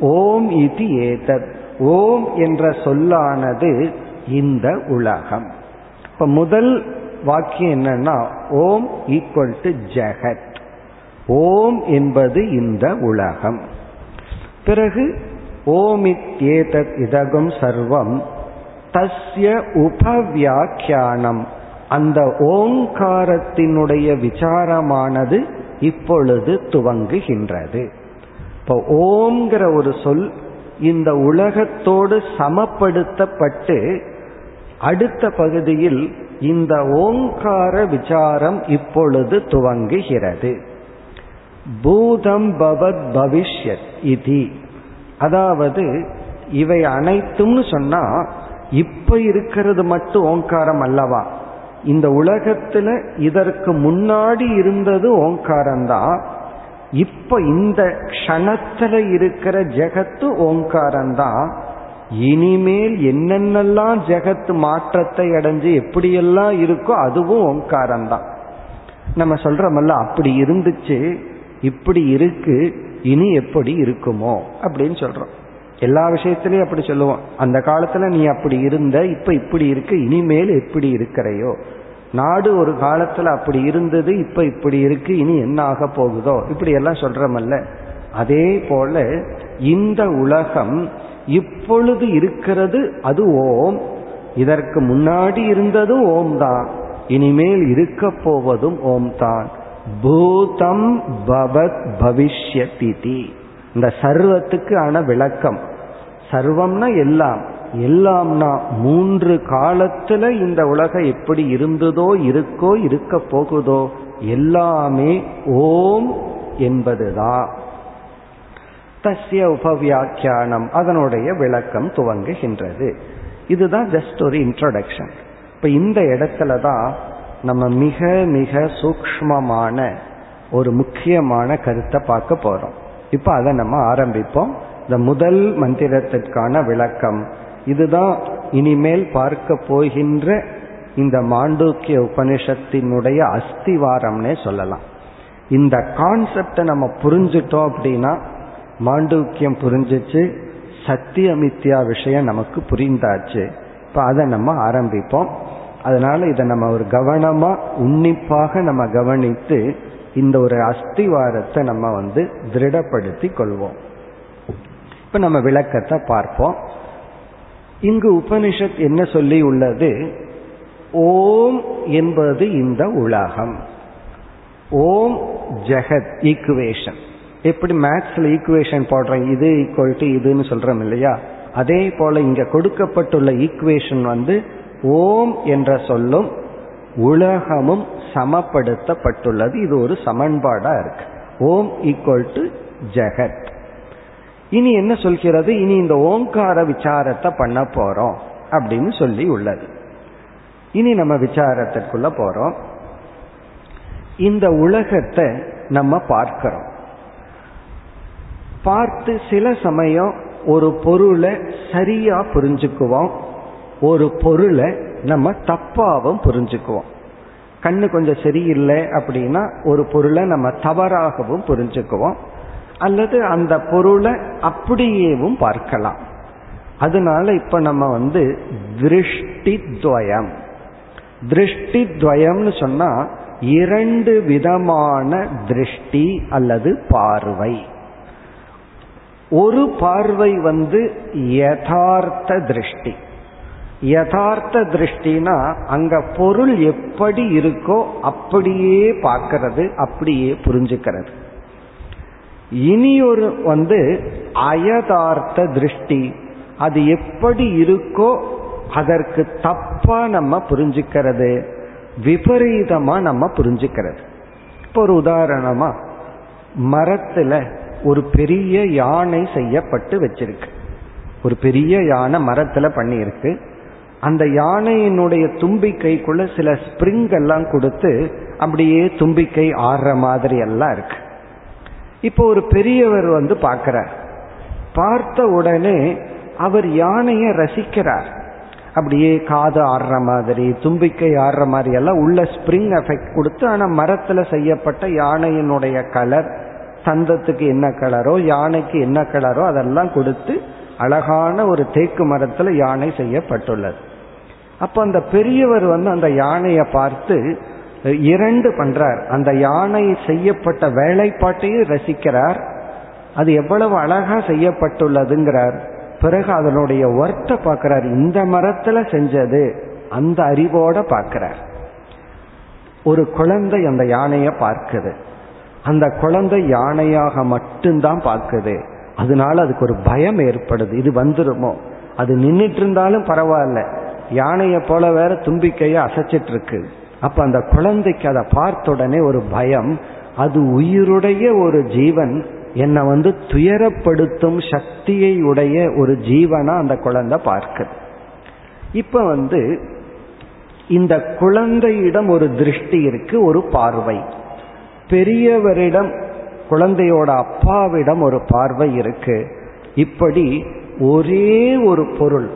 A: ஓம் இது ஏதத். ஓம் என்ற சொல்லானது இந்த உலகம். இப்ப முதல் வாக்கியம் என்னன்னா ஓம் ஈக்குவல் டு ஜெகத். ஓம் என்பது இந்த உலகம். பிறகு ஓமித் ஏதத் இதகம் சர்வம் தஸ்ய உபவியாக்கியானம். அந்த ஓங்காரத்தினுடைய விசாரமானது இப்பொழுது துவங்குகின்றது. இப்போ ஓம்ங்கிற ஒரு சொல் இந்த உலகத்தோடு சமப்படுத்தப்பட்டு அடுத்த பகுதியில் இந்த ஓங்கார விசாரம் இப்பொழுது துவங்குகிறது. பூதம் பவத் பவிஷ்யத் இதி. அதாவது இவை அனைத்தும்னு சொன்னா இப்ப இருக்கிறது மட்டும் ஓங்காரம் அல்லவா? இந்த உலகத்துல இதற்கு முன்னாடி இருந்தது ஓங்காரம்தான். இப்ப இந்த க்ஷணத்துல இருக்கிற ஜெகத்து ஓங்காரம்தான். இனிமேல் என்னென்னலாம் ஜெகத்து மாற்றத்தை அடைஞ்சு எப்படியெல்லாம் இருக்கோ அதுவும் ஓங்காரம்தான். நம்ம சொல்றோமல்ல அப்படி இருந்துச்சு இப்படி இருக்கு இனி எப்படி இருக்குமோ அப்படின்னு சொல்றோம். எல்லா விஷயத்திலையும் அப்படி சொல்லுவோம். அந்த காலத்துல நீ அப்படி இருந்த இப்ப இப்படி இருக்கு இனிமேல் எப்படி இருக்கிறையோ? நாடு ஒரு காலத்துல அப்படி இருந்தது இப்ப இப்படி இருக்கு இனி என்ன ஆக போகுதோ? இப்படி எல்லாம் சொல்றமல்ல. அதே போல இந்த உலகம் இப்பொழுது இருக்கிறது அது ஓம். இதற்கு முன்னாடி இருந்தது ஓம் தான். இனிமேல் இருக்க போவதும் ஓம் தான். பூதம் பவத் பவிஷ்யதி இந்த சர்வத்துக்கு ஆன விளக்கம். சர்வம்னா எல்லாம். எல்லாம்னா மூன்று காலத்துல இந்த உலகம் எப்படி இருந்ததோ இருக்கோ இருக்க போகுதோ எல்லாமே ஓம் என்பதுதான் தஸ்ய உபவியாக்கியானம் அதனுடைய விளக்கம் துவங்குகின்றது. இதுதான் ஜஸ்ட் ஒரு இன்ட்ரோடக்ஷன் இப்ப இந்த இடத்துல தான் நம்ம மிக மிக சூக்மமான ஒரு முக்கியமான கருத்தை பார்க்க போறோம். இப்போ அதை நம்ம ஆரம்பிப்போம். இந்த முதல் மந்திரத்திற்கான விளக்கம். இதுதான் இனிமேல் பார்க்க போகின்ற இந்த மாண்டூக்கிய உபனிஷத்தினுடைய அஸ்திவாரம்னே சொல்லலாம். இந்த கான்செப்டை நம்ம புரிஞ்சிட்டோம் அப்படின்னா மாண்டூக்கியம் புரிஞ்சிச்சு சத்தியமித்யா விஷயம் நமக்கு புரிந்தாச்சு. இப்போ அதை நம்ம ஆரம்பிப்போம். அதனால இதை நம்ம ஒரு கவனமா உன்னிப்பாக நம்ம கவனித்து இந்த ஒரு அஸ்திவாரத்தை நம்ம வந்து திருடப்படுத்தி கொள்வோம். இப்ப நம்ம விளக்கத்தை பார்ப்போம். இங்கு உபனிஷத் என்ன சொல்லி உள்ளது? ஓம் என்பது இந்த உலகம். ஓம் ஜெகத் ஈக்குவேஷன் எப்படி மேத்ஸ்ல ஈக்குவேஷன் போடுறோம்? இது ஈக்குவல் டு இதுன்னு சொல்றோம் இல்லையா? அதே போல இங்க கொடுக்கப்பட்டுள்ள ஈக்குவேஷன் வந்து ஓம் என்ற சொல்லும் உலகமும் சமப்படுத்தப்பட்டுள்ளது. இது ஒரு சமன்பாடா இருக்கு. ஓம் ஈக்குவல் டு ஜெகத். இனி என்ன சொல்கிறது? இனி இந்த ஓங்கார விசாரத்தை பண்ண போறோம் அப்படின்னு சொல்லி உள்ளது. இனி நம்ம விசாரத்திற்குள்ள போறோம். இந்த உலகத்தை நம்ம பார்க்கிறோம். பார்த்து சில சமயம் ஒரு பொருளை சரியா புரிஞ்சுக்குவோம். ஒரு பொருளை நம்ம தப்பாவும் புரிஞ்சுக்குவோம். கண்ணு கொஞ்சம் சரியில்லை அப்படின்னா ஒரு பொருளை நம்ம தவறாகவும் புரிஞ்சுக்குவோம். அல்லது அந்த பொருளை அப்படியேவும் பார்க்கலாம். அதனால இப்ப நம்ம வந்து திருஷ்டி துவயம் திருஷ்டி துவயம்னு சொன்னா இரண்டு விதமான திருஷ்டி அல்லது பார்வை. ஒரு பார்வை வந்து யதார்த்த திருஷ்டி. யதார்த்த திருஷ்டினா அங்க பொருள் எப்படி இருக்கோ அப்படியே பார்க்கறது அப்படியே புரிஞ்சுக்கிறது. இனி ஒரு வந்து அயதார்த்த திருஷ்டி அது எப்படி இருக்கோ அதற்கு தப்பா நம்ம புரிஞ்சுக்கிறது விபரீதமா நம்ம புரிஞ்சுக்கிறது. இப்போ ஒரு உதாரணமா மரத்துல ஒரு பெரிய யானை செய்யப்பட்டு வச்சிருக்கு. ஒரு பெரிய யானை மரத்துல பண்ணியிருக்கு. அந்த யானையினுடைய தும்பிக்கைக்குள்ள சில ஸ்பிரிங் எல்லாம் கொடுத்து அப்படியே தும்பிக்கை ஆடுற மாதிரி எல்லாம் இருக்கு. இப்போ ஒரு பெரியவர் வந்து பார்க்கிறார். பார்த்த உடனே அவர் யானையை ரசிக்கிறார். அப்படியே காது ஆடுற மாதிரி தும்பிக்கை ஆடுற மாதிரி எல்லாம் உள்ள ஸ்பிரிங் எஃபெக்ட் கொடுத்து ஆனால் மரத்தில் செய்யப்பட்ட யானையினுடைய கலர் தந்தத்துக்கு என்ன கலரோ யானைக்கு என்ன கலரோ அதெல்லாம் கொடுத்து அழகான ஒரு தேக்கு மரத்தில் யானை செய்யப்பட்டுள்ளது. அப்ப அந்த பெரியவர் வந்து அந்த யானையை பார்த்து இரண்டு பண்றார். அந்த யானை செய்யப்பட்ட வேலைப்பாட்டையும் ரசிக்கிறார். அது எவ்வளவு அழகா செய்யப்பட்டுள்ளதுங்கிறார். பிறகு அதனுடைய ஒர்த்தை பார்க்கிறார். இந்த மரத்துல செஞ்சது. அந்த அறிவோட பார்க்கிறார். ஒரு குழந்தை அந்த யானைய பார்க்குது. அந்த குழந்தை யானையாக மட்டும்தான் பார்க்குது. அதனால அதுக்கு ஒரு பயம் ஏற்படுது. இது வந்துருமோ? அது நின்றுட்டு இருந்தாலும் பரவாயில்ல. யானையை போல வேற தும்பிக்கையை அசைச்சிட்டு இருக்கு அப்ப அந்த குழந்தைக்கு அதை பார்த்த உடனே ஒரு பயம் அது உயிருடைய ஒரு ஜீவன் என்னை வந்து துயரப்படுத்தும் சக்தியை உடைய ஒரு ஜீவனா அந்த குழந்தை பார்க்குது. இப்ப வந்து இந்த குழந்தையிடம் ஒரு திருஷ்டி இருக்கு ஒரு பார்வை. பெரியவரிடம் குழந்தையோட அப்பாவிடம் ஒரு பார்வை இருக்கு. இப்படி ஒரே ஒரு பொருள்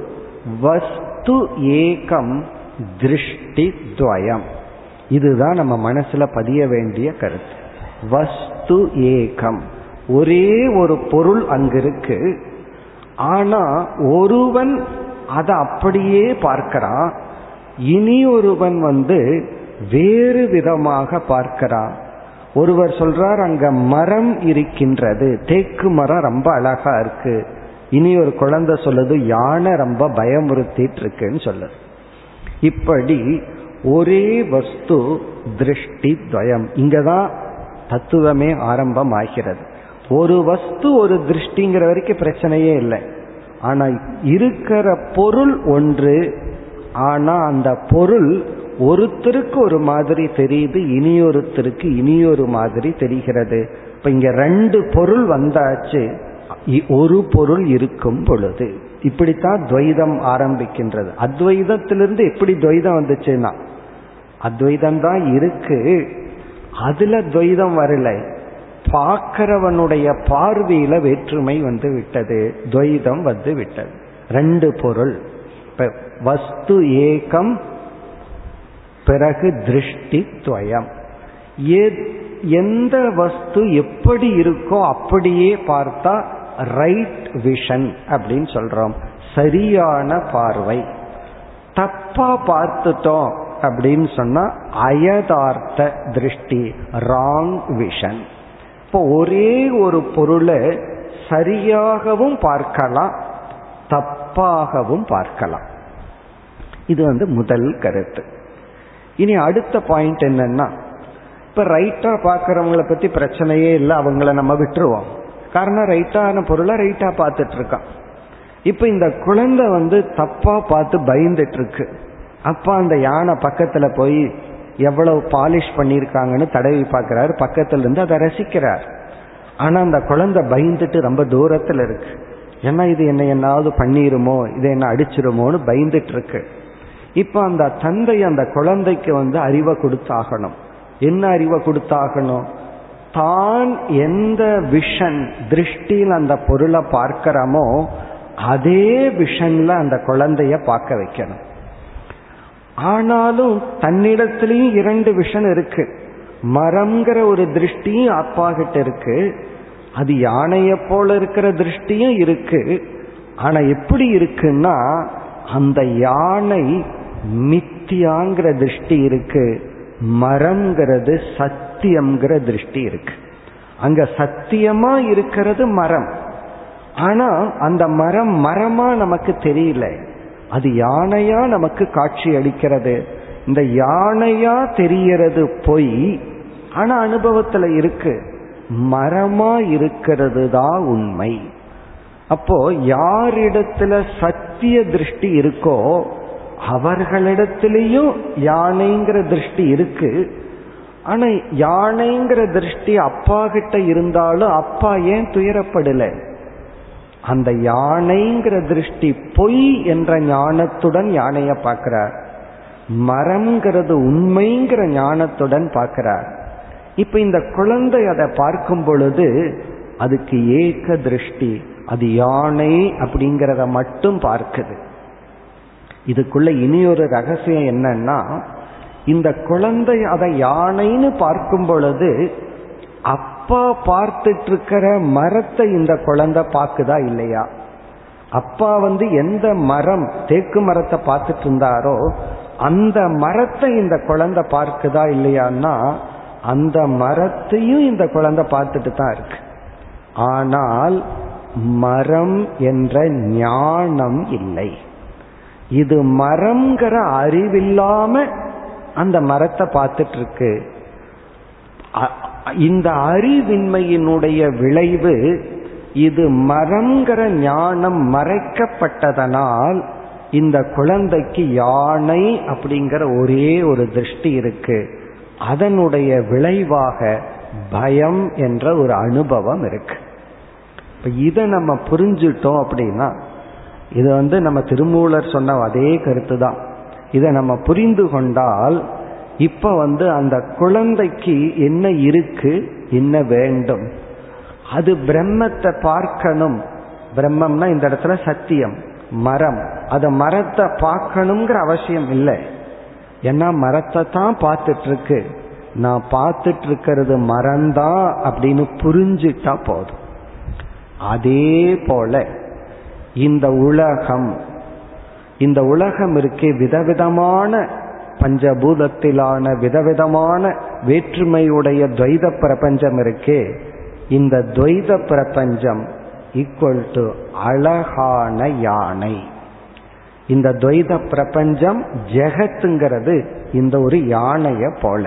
A: வஸ்து ஏகம் திருஷ்டி துவயம். இதுதான் நம்ம மனசுல பதிய வேண்டிய கருத்து. வஸ்து ஏகம். ஒரே ஒரு பொருள் அங்கிருக்கு. ஆனா ஒருவன் அதை அப்படியே பார்க்கிறான். இனி ஒருவன் வந்து வேறு விதமாக பார்க்கிறான். ஒருவர் சொல்றார் அங்க மரம் இருக்கின்றது. தேக்கு மரம் ரொம்ப அழகா இருக்கு. இனி ஒரு குழந்தை சொல்லுது யானை ரொம்ப பயமுறுத்திட்டு இருக்குன்னு சொல்லுது. இப்படி ஒரே வஸ்து திருஷ்டி துவயம். இங்கதான் தத்துவமே ஆரம்பம் ஆகிறது ஒரு வஸ்து ஒரு திருஷ்டிங்கிற வரைக்கும் பிரச்சனையே இல்லை. ஆனா இருக்கிற பொருள் ஒன்று ஆனா அந்த பொருள் ஒருத்தருக்கு ஒரு மாதிரி தெரியுது இனியொருத்தருக்கு இனியொரு மாதிரி தெரிகிறது. இப்ப இங்க ரெண்டு பொருள் வந்தாச்சு. ஒரு பொருள் இருக்கும் பொழுது இப்படித்தான் துவைதம் ஆரம்பிக்கின்றது. அத்வைதத்திலிருந்து எப்படி துவைதம் வந்துச்சுன்னா அத்வைதம் தான் இருக்கு அதுல துவைதம் வரல. பார்க்கிறவனுடைய பார்வையில வேற்றுமை வந்து விட்டது துவைதம் வந்து விட்டது. ரெண்டு பொருள். வஸ்து ஏகம் பிறகு திருஷ்டி துவயம். எந்த வஸ்து எப்படி இருக்கோ அப்படியே பார்த்தா ரைட் விஷன் அப்படின்னு சொல்றோம். சரியான பார்வை. தப்பா பார்த்துட்டோம் அப்படின்னு சொன்னா அயதார்த்த திருஷ்டி ராங் விஷன் இப்போ ஒரே ஒரு பொருளை சரியாகவும் பார்க்கலாம் தப்பாகவும் பார்க்கலாம். இது வந்து முதல் கருத்து. இனி அடுத்த பாயிண்ட் என்னன்னா இப்ப ரைட்டா பாக்கிறவங்களை பத்தி பிரச்சனையே இல்லை அவங்கள நம்ம விட்டுருவோம். காரணம் ரைட்டான பொருளை ரைட்டா பார்த்துட்டு இருக்கான் இப்ப இந்த குழந்தை வந்து தப்பா பார்த்து பயந்துட்டு இருக்கு அப்ப அந்த யானை பக்கத்துல போய் எவ்வளவு பாலிஷ் பண்ணியிருக்காங்கன்னு தடவி பார்க்கிறாரு. பக்கத்துல இருந்து அதை ரசிக்கிறார். ஆனா அந்த குழந்தை பயந்துட்டு ரொம்ப தூரத்துல இருக்கு. ஏன்னா இது என்ன என்னாவது பண்ணிருமோ இதை என்ன அடிச்சிருமோன்னு பயந்துட்டு இருக்கு இப்ப அந்த தந்தை அந்த குழந்தைக்கு வந்து அறிவை கொடுத்தாகணும். என்ன அறிவை கொடுத்தாகணும்? தான் எந்த விஷன் திருஷ்டியில் அந்த பொருளை பார்க்கிறோமோ அதே விஷன்ல அந்த குழந்தைய பார்க்க வைக்கணும். ஆனாலும் தன்னிடத்திலையும் இரண்டு விஷன் இருக்கு. மரம்ங்கிற ஒரு திருஷ்டியும் அப்பா கிட்ட இருக்கு. அது யானையை போல இருக்கிற திருஷ்டியும் இருக்கு. ஆனா எப்படி இருக்குன்னா அந்த யானை மித்தியாங்கிற திருஷ்டி இருக்கு. மரம்ங்கிறது சத்தியம்ங்கிற திருஷ்டி இருக்கு. அங்க சத்தியமா இருக்கிறது மரம். ஆனா அந்த மரம் மரமா நமக்கு தெரியல. அது யானையா நமக்கு காட்சி அளிக்கிறது. இந்த யானையா தெரியறது பொய் ஆனா அனுபவத்துல இருக்கு. மரமா இருக்கிறது தான் உண்மை. அப்போ யாரிடத்துல சத்திய திருஷ்டி இருக்கோ அவர்களிடத்திலையும் யானைங்கிற திருஷ்டி இருக்கு. ஆனா யானைங்கிற திருஷ்டி அப்பா கிட்ட இருந்தாலும் அப்பா ஏன் துயரப்படல? அந்த யானைங்கிற திருஷ்டி பொய் என்ற ஞானத்துடன் யானைய பார்க்கிறார். மரம்ங்கிறது உண்மைங்கிற ஞானத்துடன் பார்க்கிறார். இப்ப இந்த குழந்தை அதை பார்க்கும் பொழுது அதுக்கு ஏக திருஷ்டி அது யானை அப்படிங்கிறத மட்டும் பார்க்குது. இதுக்குள்ள இனியொரு ரகசியம் என்னன்னா இந்த குழந்தை அதை யானைன்னு பார்க்கும் பொழுது அப்பா பார்த்துட்டு இருக்கிற மரத்தை இந்த குழந்தை பார்க்குதா இல்லையா? அப்பா வந்து எந்த மரம் தேக்கு மரத்தை பார்த்துட்டு இருந்தாரோ அந்த மரத்தை இந்த குழந்தை பார்க்குதா இல்லையான்னா அந்த மரத்தையும் இந்த குழந்தை பார்த்துட்டு தான் இருக்கு. ஆனால் மரம் என்ற ஞானம் இல்லை. இது மரம்ங்கிற அறிவில்லாம அந்த மரத்தை பார்த்துட்டு இருக்கு இந்த அறிவின்மையினுடைய விளைவு இது மரங்கிற ஞானம் மறைக்கப்பட்டதனால் இந்த குழந்தைக்கு யானை அப்படிங்கிற ஒரே ஒரு திருஷ்டி இருக்கு. அதனுடைய விளைவாக பயம் என்ற ஒரு அனுபவம் இருக்கு. இப்ப இதை நம்ம புரிஞ்சுட்டோம் அப்படின்னா இது வந்து நம்ம திருமூலர் சொன்ன அதே கருத்து தான் இதை நம்ம புரிந்து கொண்டால் இப்ப வந்து அந்த குழந்தைக்கு என்ன இருக்கு என்ன வேண்டும்? அது பிரம்மத்தை பார்க்கணும். பிரம்மம்னா இந்த இடத்துல சத்தியம் மரம். அத மரத்தை பார்க்கணுங்கிற அவசியம் இல்லை. ஏன்னா மரத்தை தான் பார்த்துட்டு இருக்கு நான் பார்த்துட்டு இருக்கிறது மரம்தான் அப்படின்னு புரிஞ்சுட்டா போதும். அதே போல இந்த உலகம் இந்த உலகம் இருக்கே விதவிதமான பஞ்சபூதத்திலான விதவிதமான வேற்றுமையுடைய துவைத பிரபஞ்சம் இருக்கே. இந்த துவைத பிரபஞ்சம் ஈக்குவல் டு அழகான யானை. இந்த துவைத பிரபஞ்சம் ஜெகத்துங்கிறது இந்த ஒரு யானைய போல.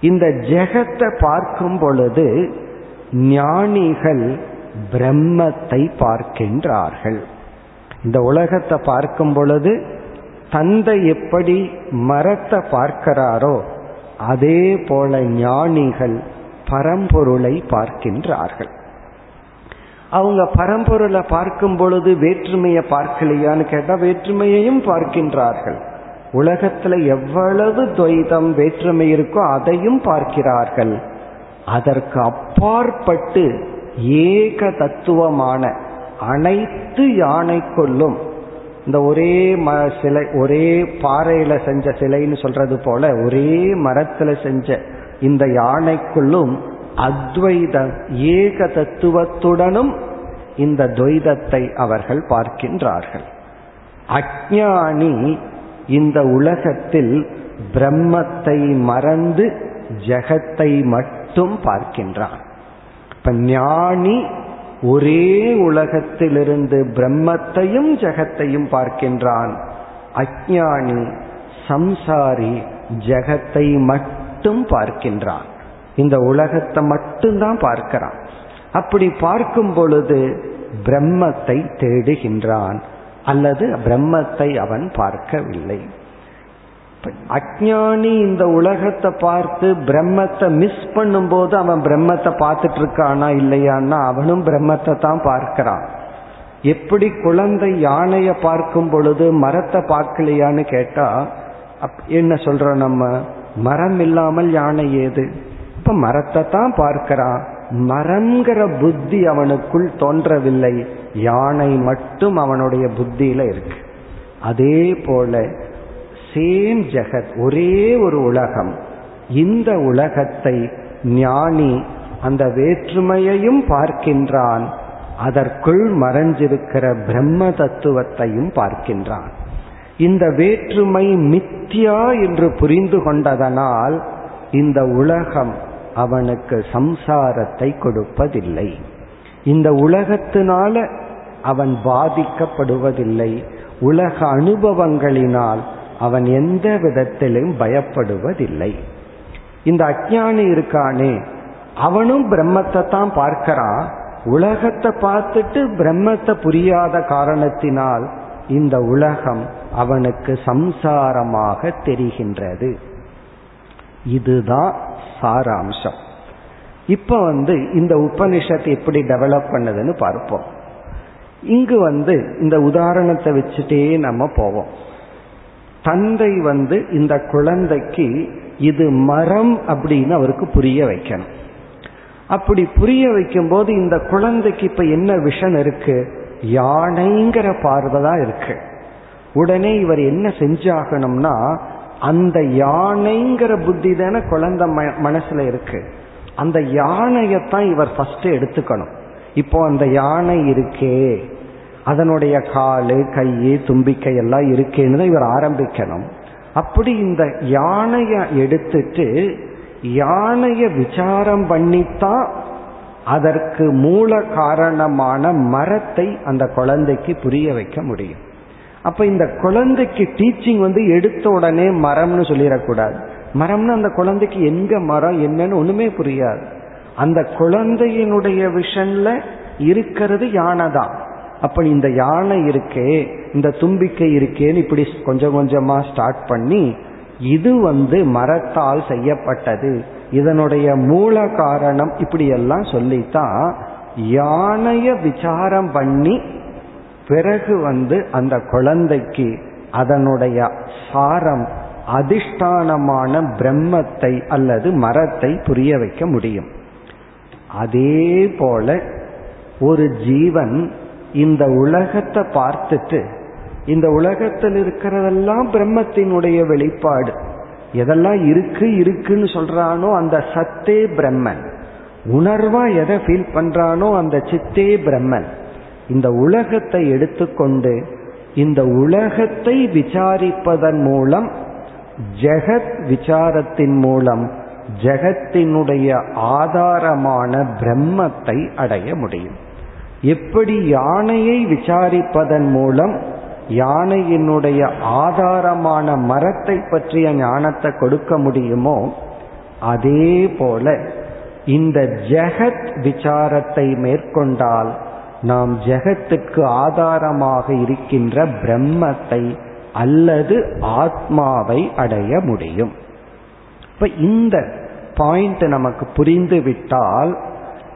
A: இந்த ஜெகத்தை பார்க்கும் பொழுது ஞானிகள் பிரம்மத்தை பார்க்கின்றார்கள். இந்த உலகத்தை பார்க்கும் பொழுது தந்தை எப்படி மரத்தை பார்க்கிறாரோ அதே போல ஞானிகள் பரம்பொருளை பார்க்கின்றார்கள். அவங்க பரம்பொருளை பார்க்கும் பொழுது வேற்றுமையை பார்க்கலையான்னு கேட்டால் வேற்றுமையையும் பார்க்கின்றார்கள். உலகத்துல எவ்வளவு துவைதம் வேற்றுமை இருக்கோ அதையும் பார்க்கிறார்கள். அதற்கு அப்பாற்பட்டு ஏக தத்துவமான அனைத்து யானைக்குள்ளும் இந்த ஒரே ம சிலை ஒரே பாறையில செஞ்ச சிலைன்னு சொல்றது போல ஒரே மரத்துல செஞ்ச இந்த யானைக்குள்ளும் அத்வைத ஏக தத்துவத்துடனும் இந்த துவைதத்தை அவர்கள் பார்க்கின்றார்கள். அஜானி இந்த உலகத்தில் பிரம்மத்தை மறந்து ஜெகத்தை மட்டும் பார்க்கின்றான். இப்ப ஞானி ஒரே உலகத்திலிருந்து பிரம்மத்தையும் ஜெகத்தையும் பார்க்கின்றான். அஜானி சம்சாரி ஜெகத்தை மட்டும் பார்க்கின்றான். இந்த உலகத்தை மட்டும்தான் பார்க்கிறான். அப்படி பார்க்கும் பொழுது பிரம்மத்தை தேடுகின்றான். அல்லது பிரம்மத்தை அவன் பார்க்கவில்லை. அஜானி இந்த உலகத்தை பார்த்து பிரம்மத்தை மிஸ் பண்ணும்போது அவன் பிரம்மத்தை பார்த்துட்டு இருக்கானா இல்லையான்னா அவனும் பிரம்மத்தை தான் பார்க்கிறான். எப்படி குழந்தை யானைய பார்க்கும் பொழுது மரத்தை பார்க்கலையான்னு கேட்டா என்ன சொல்றோம் நம்ம? மரம் இல்லாமல் யானை ஏது? இப்ப மரத்தை தான் பார்க்கிறான். மரங்கிற புத்தி அவனுக்குள் தோன்றவில்லை. யானை மட்டும் அவனுடைய புத்தியில இருக்கு. அதே போல சேம் ஜெகத் ஒரே ஒரு உலகம். இந்த உலகத்தை ஞானி அந்த வேற்றுமையையும் பார்க்கின்றான். அதற்குள் மறைஞ்சிருக்கிற பிரம்ம தத்துவத்தையும் பார்க்கின்றான். இந்த வேற்றுமை மித்யா என்று புரிந்து கொண்டதனால் இந்த உலகம் அவனுக்கு சம்சாரத்தை கொடுப்பதில்லை. இந்த உலகத்தினால அவன் பாதிக்கப்படுவதில்லை. உலக அனுபவங்களினால் அவன் எந்த விதத்திலும் பயப்படுவதில்லை. இந்த அஜானி இருக்கானே அவனும் பிரம்மத்தை தான் பார்க்கிறான் உலகத்தை பார்த்துட்டு பிரம்மத்தை புரியாத காரணத்தினால் இந்த உலகம் அவனுக்கு சம்சாரமாக தெரிகின்றது. இதுதான் சாராம்சம். இப்ப வந்து இந்த உபனிஷத்து எப்படி டெவலப் பண்ணுதுன்னு பார்ப்போம். இங்கு வந்து இந்த உதாரணத்தை வச்சுட்டே நம்ம போவோம். தந்தை வந்து இந்த குழந்தைக்கு இது மரம் அப்படின்னு அவருக்கு புரிய வைக்கணும். அப்படி புரிய வைக்கும் போது இந்த குழந்தைக்கு இப்ப என்ன விஷன் இருக்கு? யானைங்கிற பார்வை தான் இருக்கு. உடனே இவர் என்ன செஞ்சாகணும்னா அந்த யானைங்கிற புத்தி தானே குழந்தை மனசுல இருக்கு. அந்த யானையத்தான் இவர் ஃபர்ஸ்ட் எடுத்துக்கணும். இப்போ அந்த யானை இருக்கே. அதனுடைய காலு கை தும்பிக்கை எல்லாம் இருக்கேன்னு தான் இவர் ஆரம்பிக்கணும். அப்படி இந்த யானைய எடுத்துட்டு யானைய விசாரம் பண்ணித்தான் அதற்கு மூல காரணமான மரத்தை அந்த குழந்தைக்கு புரிய வைக்க முடியும். அப்ப இந்த குழந்தைக்கு டீச்சிங் வந்து எடுத்த உடனே மரம்னு சொல்லிடக்கூடாது. மரம்னு அந்த குழந்தைக்கு எங்க மரம் என்னன்னு ஒண்ணுமே புரியாது. அந்த குழந்தையினுடைய விஷன்ல இருக்கிறது யானை தான் அப்ப இந்த யானை இருக்கே இந்த தும்பிக்கை இருக்கேன்னு இப்படி கொஞ்சம் கொஞ்சமா ஸ்டார்ட் பண்ணி இது வந்து மரத்தால் செய்யப்பட்டது. இதனுடைய மூல காரணம் இப்படி எல்லாம் சொல்லித்தான் யானைய விசாரம் பண்ணி பிறகு வந்து அந்த குழந்தைக்கு அதனுடைய சாரம் அதிஷ்டானமான பிரம்மத்தை அல்லது மரத்தை புரிய வைக்க முடியும். அதே போல ஒரு ஜீவன் இந்த உலகத்தை பார்த்துட்டு இந்த உலகத்தில் இருக்கிறதெல்லாம் பிரம்மத்தினுடைய வெளிப்பாடு. எதெல்லாம் இருக்கு இருக்குன்னு சொல்றானோ அந்த சத்தே பிரம்மன். உணர்வா எதை ஃபீல் பண்றானோ அந்த சித்தே பிரம்மன். இந்த உலகத்தை எடுத்துக்கொண்டு இந்த உலகத்தை விசாரிப்பதன் மூலம் ஜெகத் விசாரத்தின் மூலம் ஜெகத்தினுடைய ஆதாரமான பிரம்மத்தை அடைய முடியும். எப்படி யானையை விசாரிப்பதன் மூலம் யானையினுடைய ஆதாரமான மரத்தை பற்றிய ஞானத்தை கொடுக்க முடியுமோ அதே போல இந்த ஜெகத் விசாரத்தை மேற்கொண்டால் நாம் ஜெகத்துக்கு ஆதாரமாக இருக்கின்ற பிரம்மத்தை அல்லது ஆத்மாவை அடைய முடியும். இப்ப இந்த பாயிண்ட் நமக்கு புரிந்து விட்டால்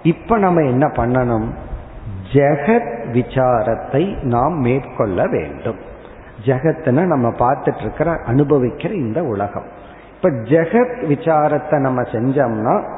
A: இப்ப நம்ம என்ன பண்ணணும்? ஜெகத் விசாரத்தை நாம் மேற்கொள்ள வேண்டும். ஜெகத்னா நம்ம பார்த்துட்டு இருக்கிற அனுபவிக்கிற இந்த உலகம். இப்ப ஜெகத் விசாரத்தை நம்ம செஞ்சோம்னா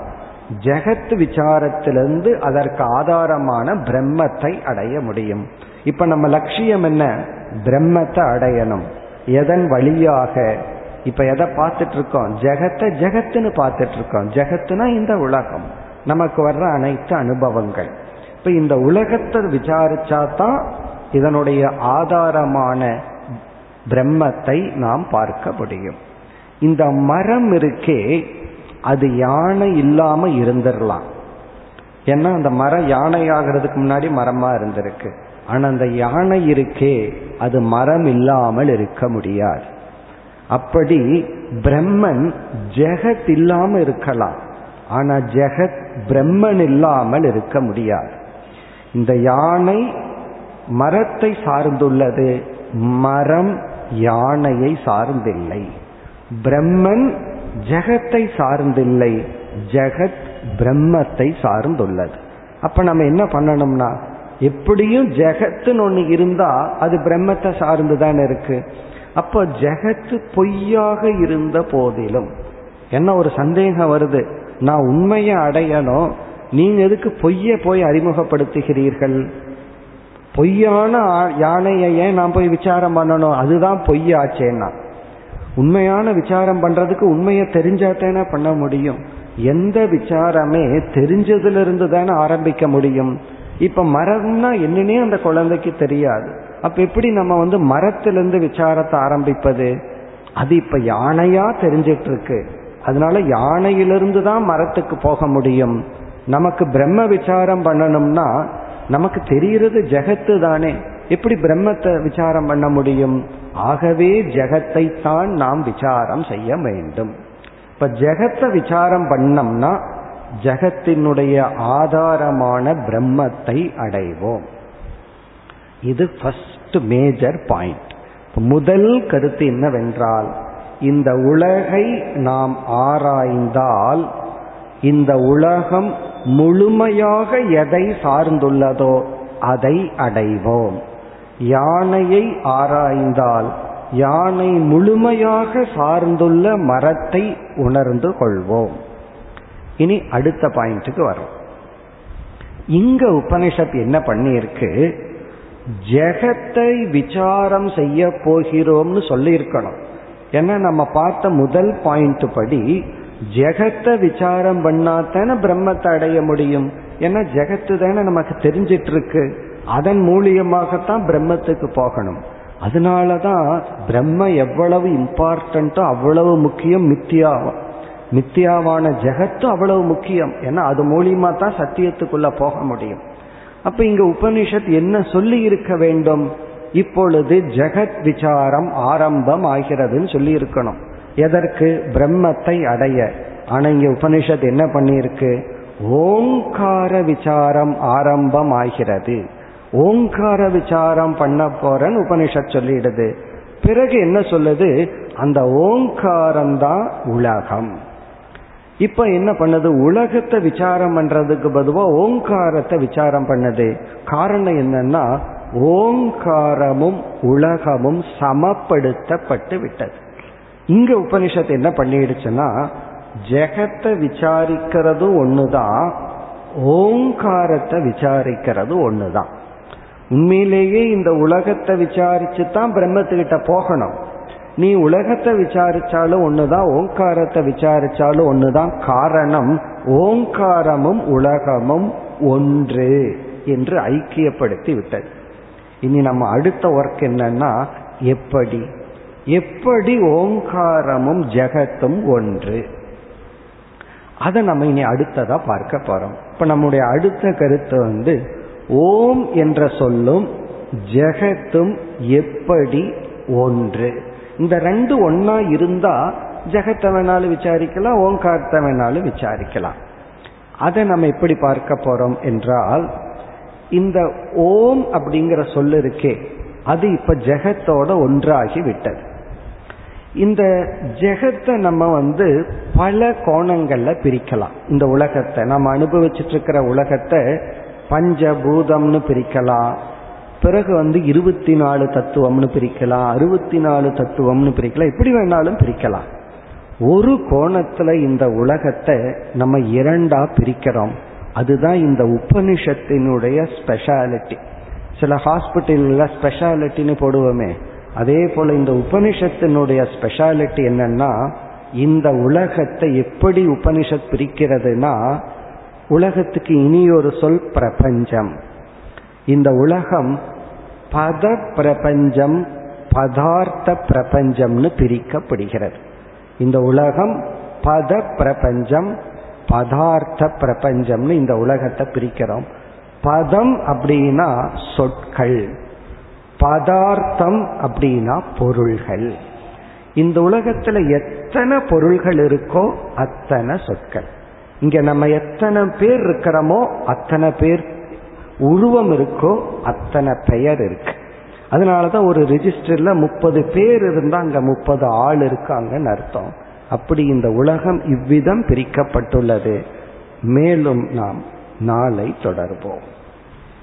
A: ஜெகத் விசாரத்திலிருந்து அதற்கு ஆதாரமான பிரம்மத்தை அடைய முடியும். இப்ப நம்ம லட்சியம் என்ன? பிரம்மத்தை அடையணும். எதன் வழியாக? இப்ப எதை பார்த்துட்டு இருக்கோம் ஜெகத்தை ஜெகத்துன்னு பார்த்துட்டு இருக்கோம் ஜெகத்துனா இந்த உலகம். நமக்கு வர்ற அனைத்து அனுபவங்கள். இப்ப இந்த உலகத்தை விசாரிச்சா தான் இதனுடைய ஆதாரமான பிரம்மத்தை நாம் பார்க்க முடியும். இந்த மரம் இருக்கே அது யானை இல்லாம இருந்துடலாம். ஏன்னா அந்த மரம் யானை ஆகிறதுக்கு முன்னாடி மரமா இருந்திருக்கு. ஆனா அந்த யானை இருக்கே அது மரம் இல்லாமல் இருக்க முடியாது. அப்படி பிரம்மன் ஜெகத் இல்லாம இருக்கலாம். ஆனா ஜெகத் பிரம்மன் இல்லாமல் இருக்க முடியாது. இந்த யானை மரத்தை சார்ந்துள்ளது. மரம் யானையை சார்ந்தில்லை. பிரம்மன் ஜெகத்தை சார்ந்தில்லை. ஜெகத் பிரம்மத்தை சார்ந்துள்ளது. அப்ப நம்ம என்ன பண்ணணும்னா எப்படியும் ஜெகத்துன்னு ஒண்ணு இருந்தா அது பிரம்மத்தை சார்ந்துதான் இருக்கு. அப்போ ஜெகத்து பொய்யாக இருந்த போதிலும் என்ன ஒரு சந்தேகம் வருது? நான் உண்மையை அடையணும். நீங்க எதுக்கு பொய்ய போய் அறிமுகப்படுத்துகிறீர்கள்? பொய்யான யானையை ஏன் நான் போய் விசாரம் பண்ணணும்? அதுதான் பொய்யாச்சேன்னா உண்மையான விசாரம் பண்றதுக்கு உண்மையை தெரிஞ்சாத்தானே பண்ண முடியும். எந்த விசாரமே தெரிஞ்சதுல இருந்து தானே ஆரம்பிக்க முடியும். இப்ப மரம்னா என்னன்னே அந்த குழந்தைக்கு தெரியாது. அப்ப எப்படி நம்ம வந்து மரத்திலிருந்து விசாரத்தை ஆரம்பிப்பது? அது இப்ப யானையா தெரிஞ்சிட்டு இருக்கு அதனால யானையிலிருந்து தான் மரத்துக்கு போக முடியும். நமக்கு பிரம்ம விசாரம் பண்ணணும்னா நமக்கு தெரிகிறது ஜெகத்து தானே. எப்படி பிரம்மத்தை விசாரம் பண்ண முடியும்? ஆகவே ஜெகத்தை தான் நாம் விசாரம் செய்ய வேண்டும். இப்ப ஜெகத்தை விசாரம் பண்ணோம்னா ஜெகத்தினுடைய ஆதாரமான பிரம்மத்தை அடைவோம். இது ஃபர்ஸ்ட் ஃபர்ஸ்ட் மேஜர் பாயிண்ட் முதல் கருத்து என்னவென்றால் இந்த உலகை நாம் ஆராய்ந்தால் இந்த உலகம் முழுமையாக எதை சார்ந்துள்ளதோ அதை அடைவோம். யானையை ஆராய்ந்தால் யானை முழுமையாக சார்ந்துள்ள மரத்தை உணர்ந்து கொள்வோம். இனி அடுத்த பாயிண்ட்டுக்கு வரும். இங்க உபனிஷத் என்ன பண்ணியிருக்கு? ஜெகத்தை விசாரம் செய்ய போகிறோம்னு சொல்லியிருக்கணும். ஏன்னா நம்ம பார்த்த முதல் பாயிண்ட் படி ஜெகத்தை விசாரம் பண்ணாதானே பிரம்மத்தை அடைய முடியும். ஏன்னா ஜெகத்து தானே நமக்கு தெரிஞ்சிட்டு இருக்கு அதன் மூலியமாகத்தான் பிரம்மத்துக்கு போகணும். அதனால தான் பிரம்ம எவ்வளவு இம்பார்ட்டண்ட்டோ அவ்வளவு முக்கியம் மித்தியாவும் மித்தியாவான ஜெகத்து அவ்வளவு முக்கியம். ஏன்னா அது மூலியமா தான் சத்தியத்துக்குள்ள போக முடியும். அப்ப இங்க உபனிஷத் என்ன சொல்லி இருக்க வேண்டும்? இப்பொழுது ஜெகத் விசாரம் ஆரம்பம் ஆகிறதுன்னு சொல்லி இருக்கணும் எதற்கு? பிரம்மத்தை அடைய. ஆனா இங்க உபனிஷத் என்ன பண்ணியிருக்கு? ஓங்கார விசாரம் ஆரம்பம் ஆகிறது ஓங்கார விசாரம் பண்ண போறன்னு உபனிஷத் சொல்லிடுது. பிறகு என்ன சொல்லுது? அந்த ஓங்காரம் தான் உலகம். இப்ப என்ன பண்ணது? உலகத்தை விசாரம் பண்றதுக்கு பதுவா ஓங்காரத்தை விசாரம் பண்ணது. காரணம் என்னன்னா ஓங்காரமும் உலகமும் சமப்படுத்தப்பட்டு விட்டது. இங்க உபனிஷத்து என்ன பண்ணிடுச்சுன்னா ஜெகத்தை விசாரிக்கிறதும் ஒண்ணுதான் ஓங்காரத்தை விசாரிக்கிறது ஒண்ணுதான். உண்மையிலேயே இந்த உலகத்தை விசாரிச்சு தான் பிரம்மத்துக்கிட்ட போகணும். நீ உலகத்தை விசாரிச்சாலும் ஒண்ணுதான் ஓங்காரத்தை விசாரிச்சாலும் ஒண்ணுதான் காரணம் ஓங்காரமும் உலகமும் ஒன்று என்று ஐக்கியப்படுத்தி விட்டது. இனி நம்ம அடுத்த ஒர்க் என்னன்னா எப்படி? எப்படி ஓங்காரமும் ஜெகத்தும் ஒன்று? அதை நம்ம இனி அடுத்ததா பார்க்க போறோம். இப்ப நம்முடைய அடுத்த கருத்து வந்து ஓம் என்ற சொல்லும் ஜெகத்தும் எப்படி ஒன்று? இந்த ரெண்டு ஒன்னா இருந்தா ஜெகத்தை வேணாலும் விசாரிக்கலாம் ஓங்காரத்தை வேணாலும் விசாரிக்கலாம். அதை நம்ம எப்படி பார்க்க போறோம் என்றால் இந்த ஓம் அப்படிங்கிற சொல்லு இருக்கே அது இப்ப ஜெகத்தோட ஒன்றாகி விட்டது. இந்த ஜெகத்தை நம்ம வந்து பல கோணங்கள்ல பிரிக்கலாம். இந்த உலகத்தை நம்ம அனுபவிச்சுட்டு இருக்கிற உலகத்தை பஞ்சபூதம்னு பிரிக்கலாம். பிறகு வந்து இருபத்தி நாலு தத்துவம்னு பிரிக்கலாம். அறுபத்தி நாலு தத்துவம்னு பிரிக்கலாம். எப்படி வேணாலும் பிரிக்கலாம். ஒரு கோணத்துல இந்த உலகத்தை நம்ம இரண்டா பிரிக்கிறோம். அதுதான் இந்த உபனிஷத்தினுடைய ஸ்பெஷாலிட்டி சில ஹாஸ்பிட்டல்ல ஸ்பெஷாலிட்டின்னு போடுவோமே. அதே போல இந்த உபனிஷத்தினுடைய ஸ்பெஷாலிட்டி என்னன்னா இந்த உலகத்தை எப்படி உபனிஷத் பிரிக்கிறதுனா உலகத்துக்கு இனி ஒரு சொல் பிரபஞ்சம். இந்த உலகம் பத பிரபஞ்சம் பதார்த்த பிரபஞ்சம்னு பிரிக்கப்படுகிறது. இந்த உலகம் பத பிரபஞ்சம் பதார்த்த பிரபஞ்சம்னு இந்த உலகத்தை பிரிக்கிறோம். பதம் அப்படின்னா சொற்கள். பதார்த்தம் அப்படின்னா பொருள்கள். இந்த உலகத்துல எத்தனை பொருள்கள் இருக்கோ அத்தனை சொற்கள். இங்க நம்ம எத்தனை பேர் இருக்கிறோமோ அத்தனை பேர் உருவம் இருக்கோ அத்தனை பெயர் இருக்கு. அதனாலதான் ஒரு ரிஜிஸ்டர்ல முப்பது பேர் இருந்தா அங்க முப்பது ஆள் இருக்காங்கன்னு அர்த்தம். அப்படி இந்த உலகம் இவ்விதம் பிரிக்கப்பட்டுள்ளது. மேலும் நாம் நாளை தொடர்போம்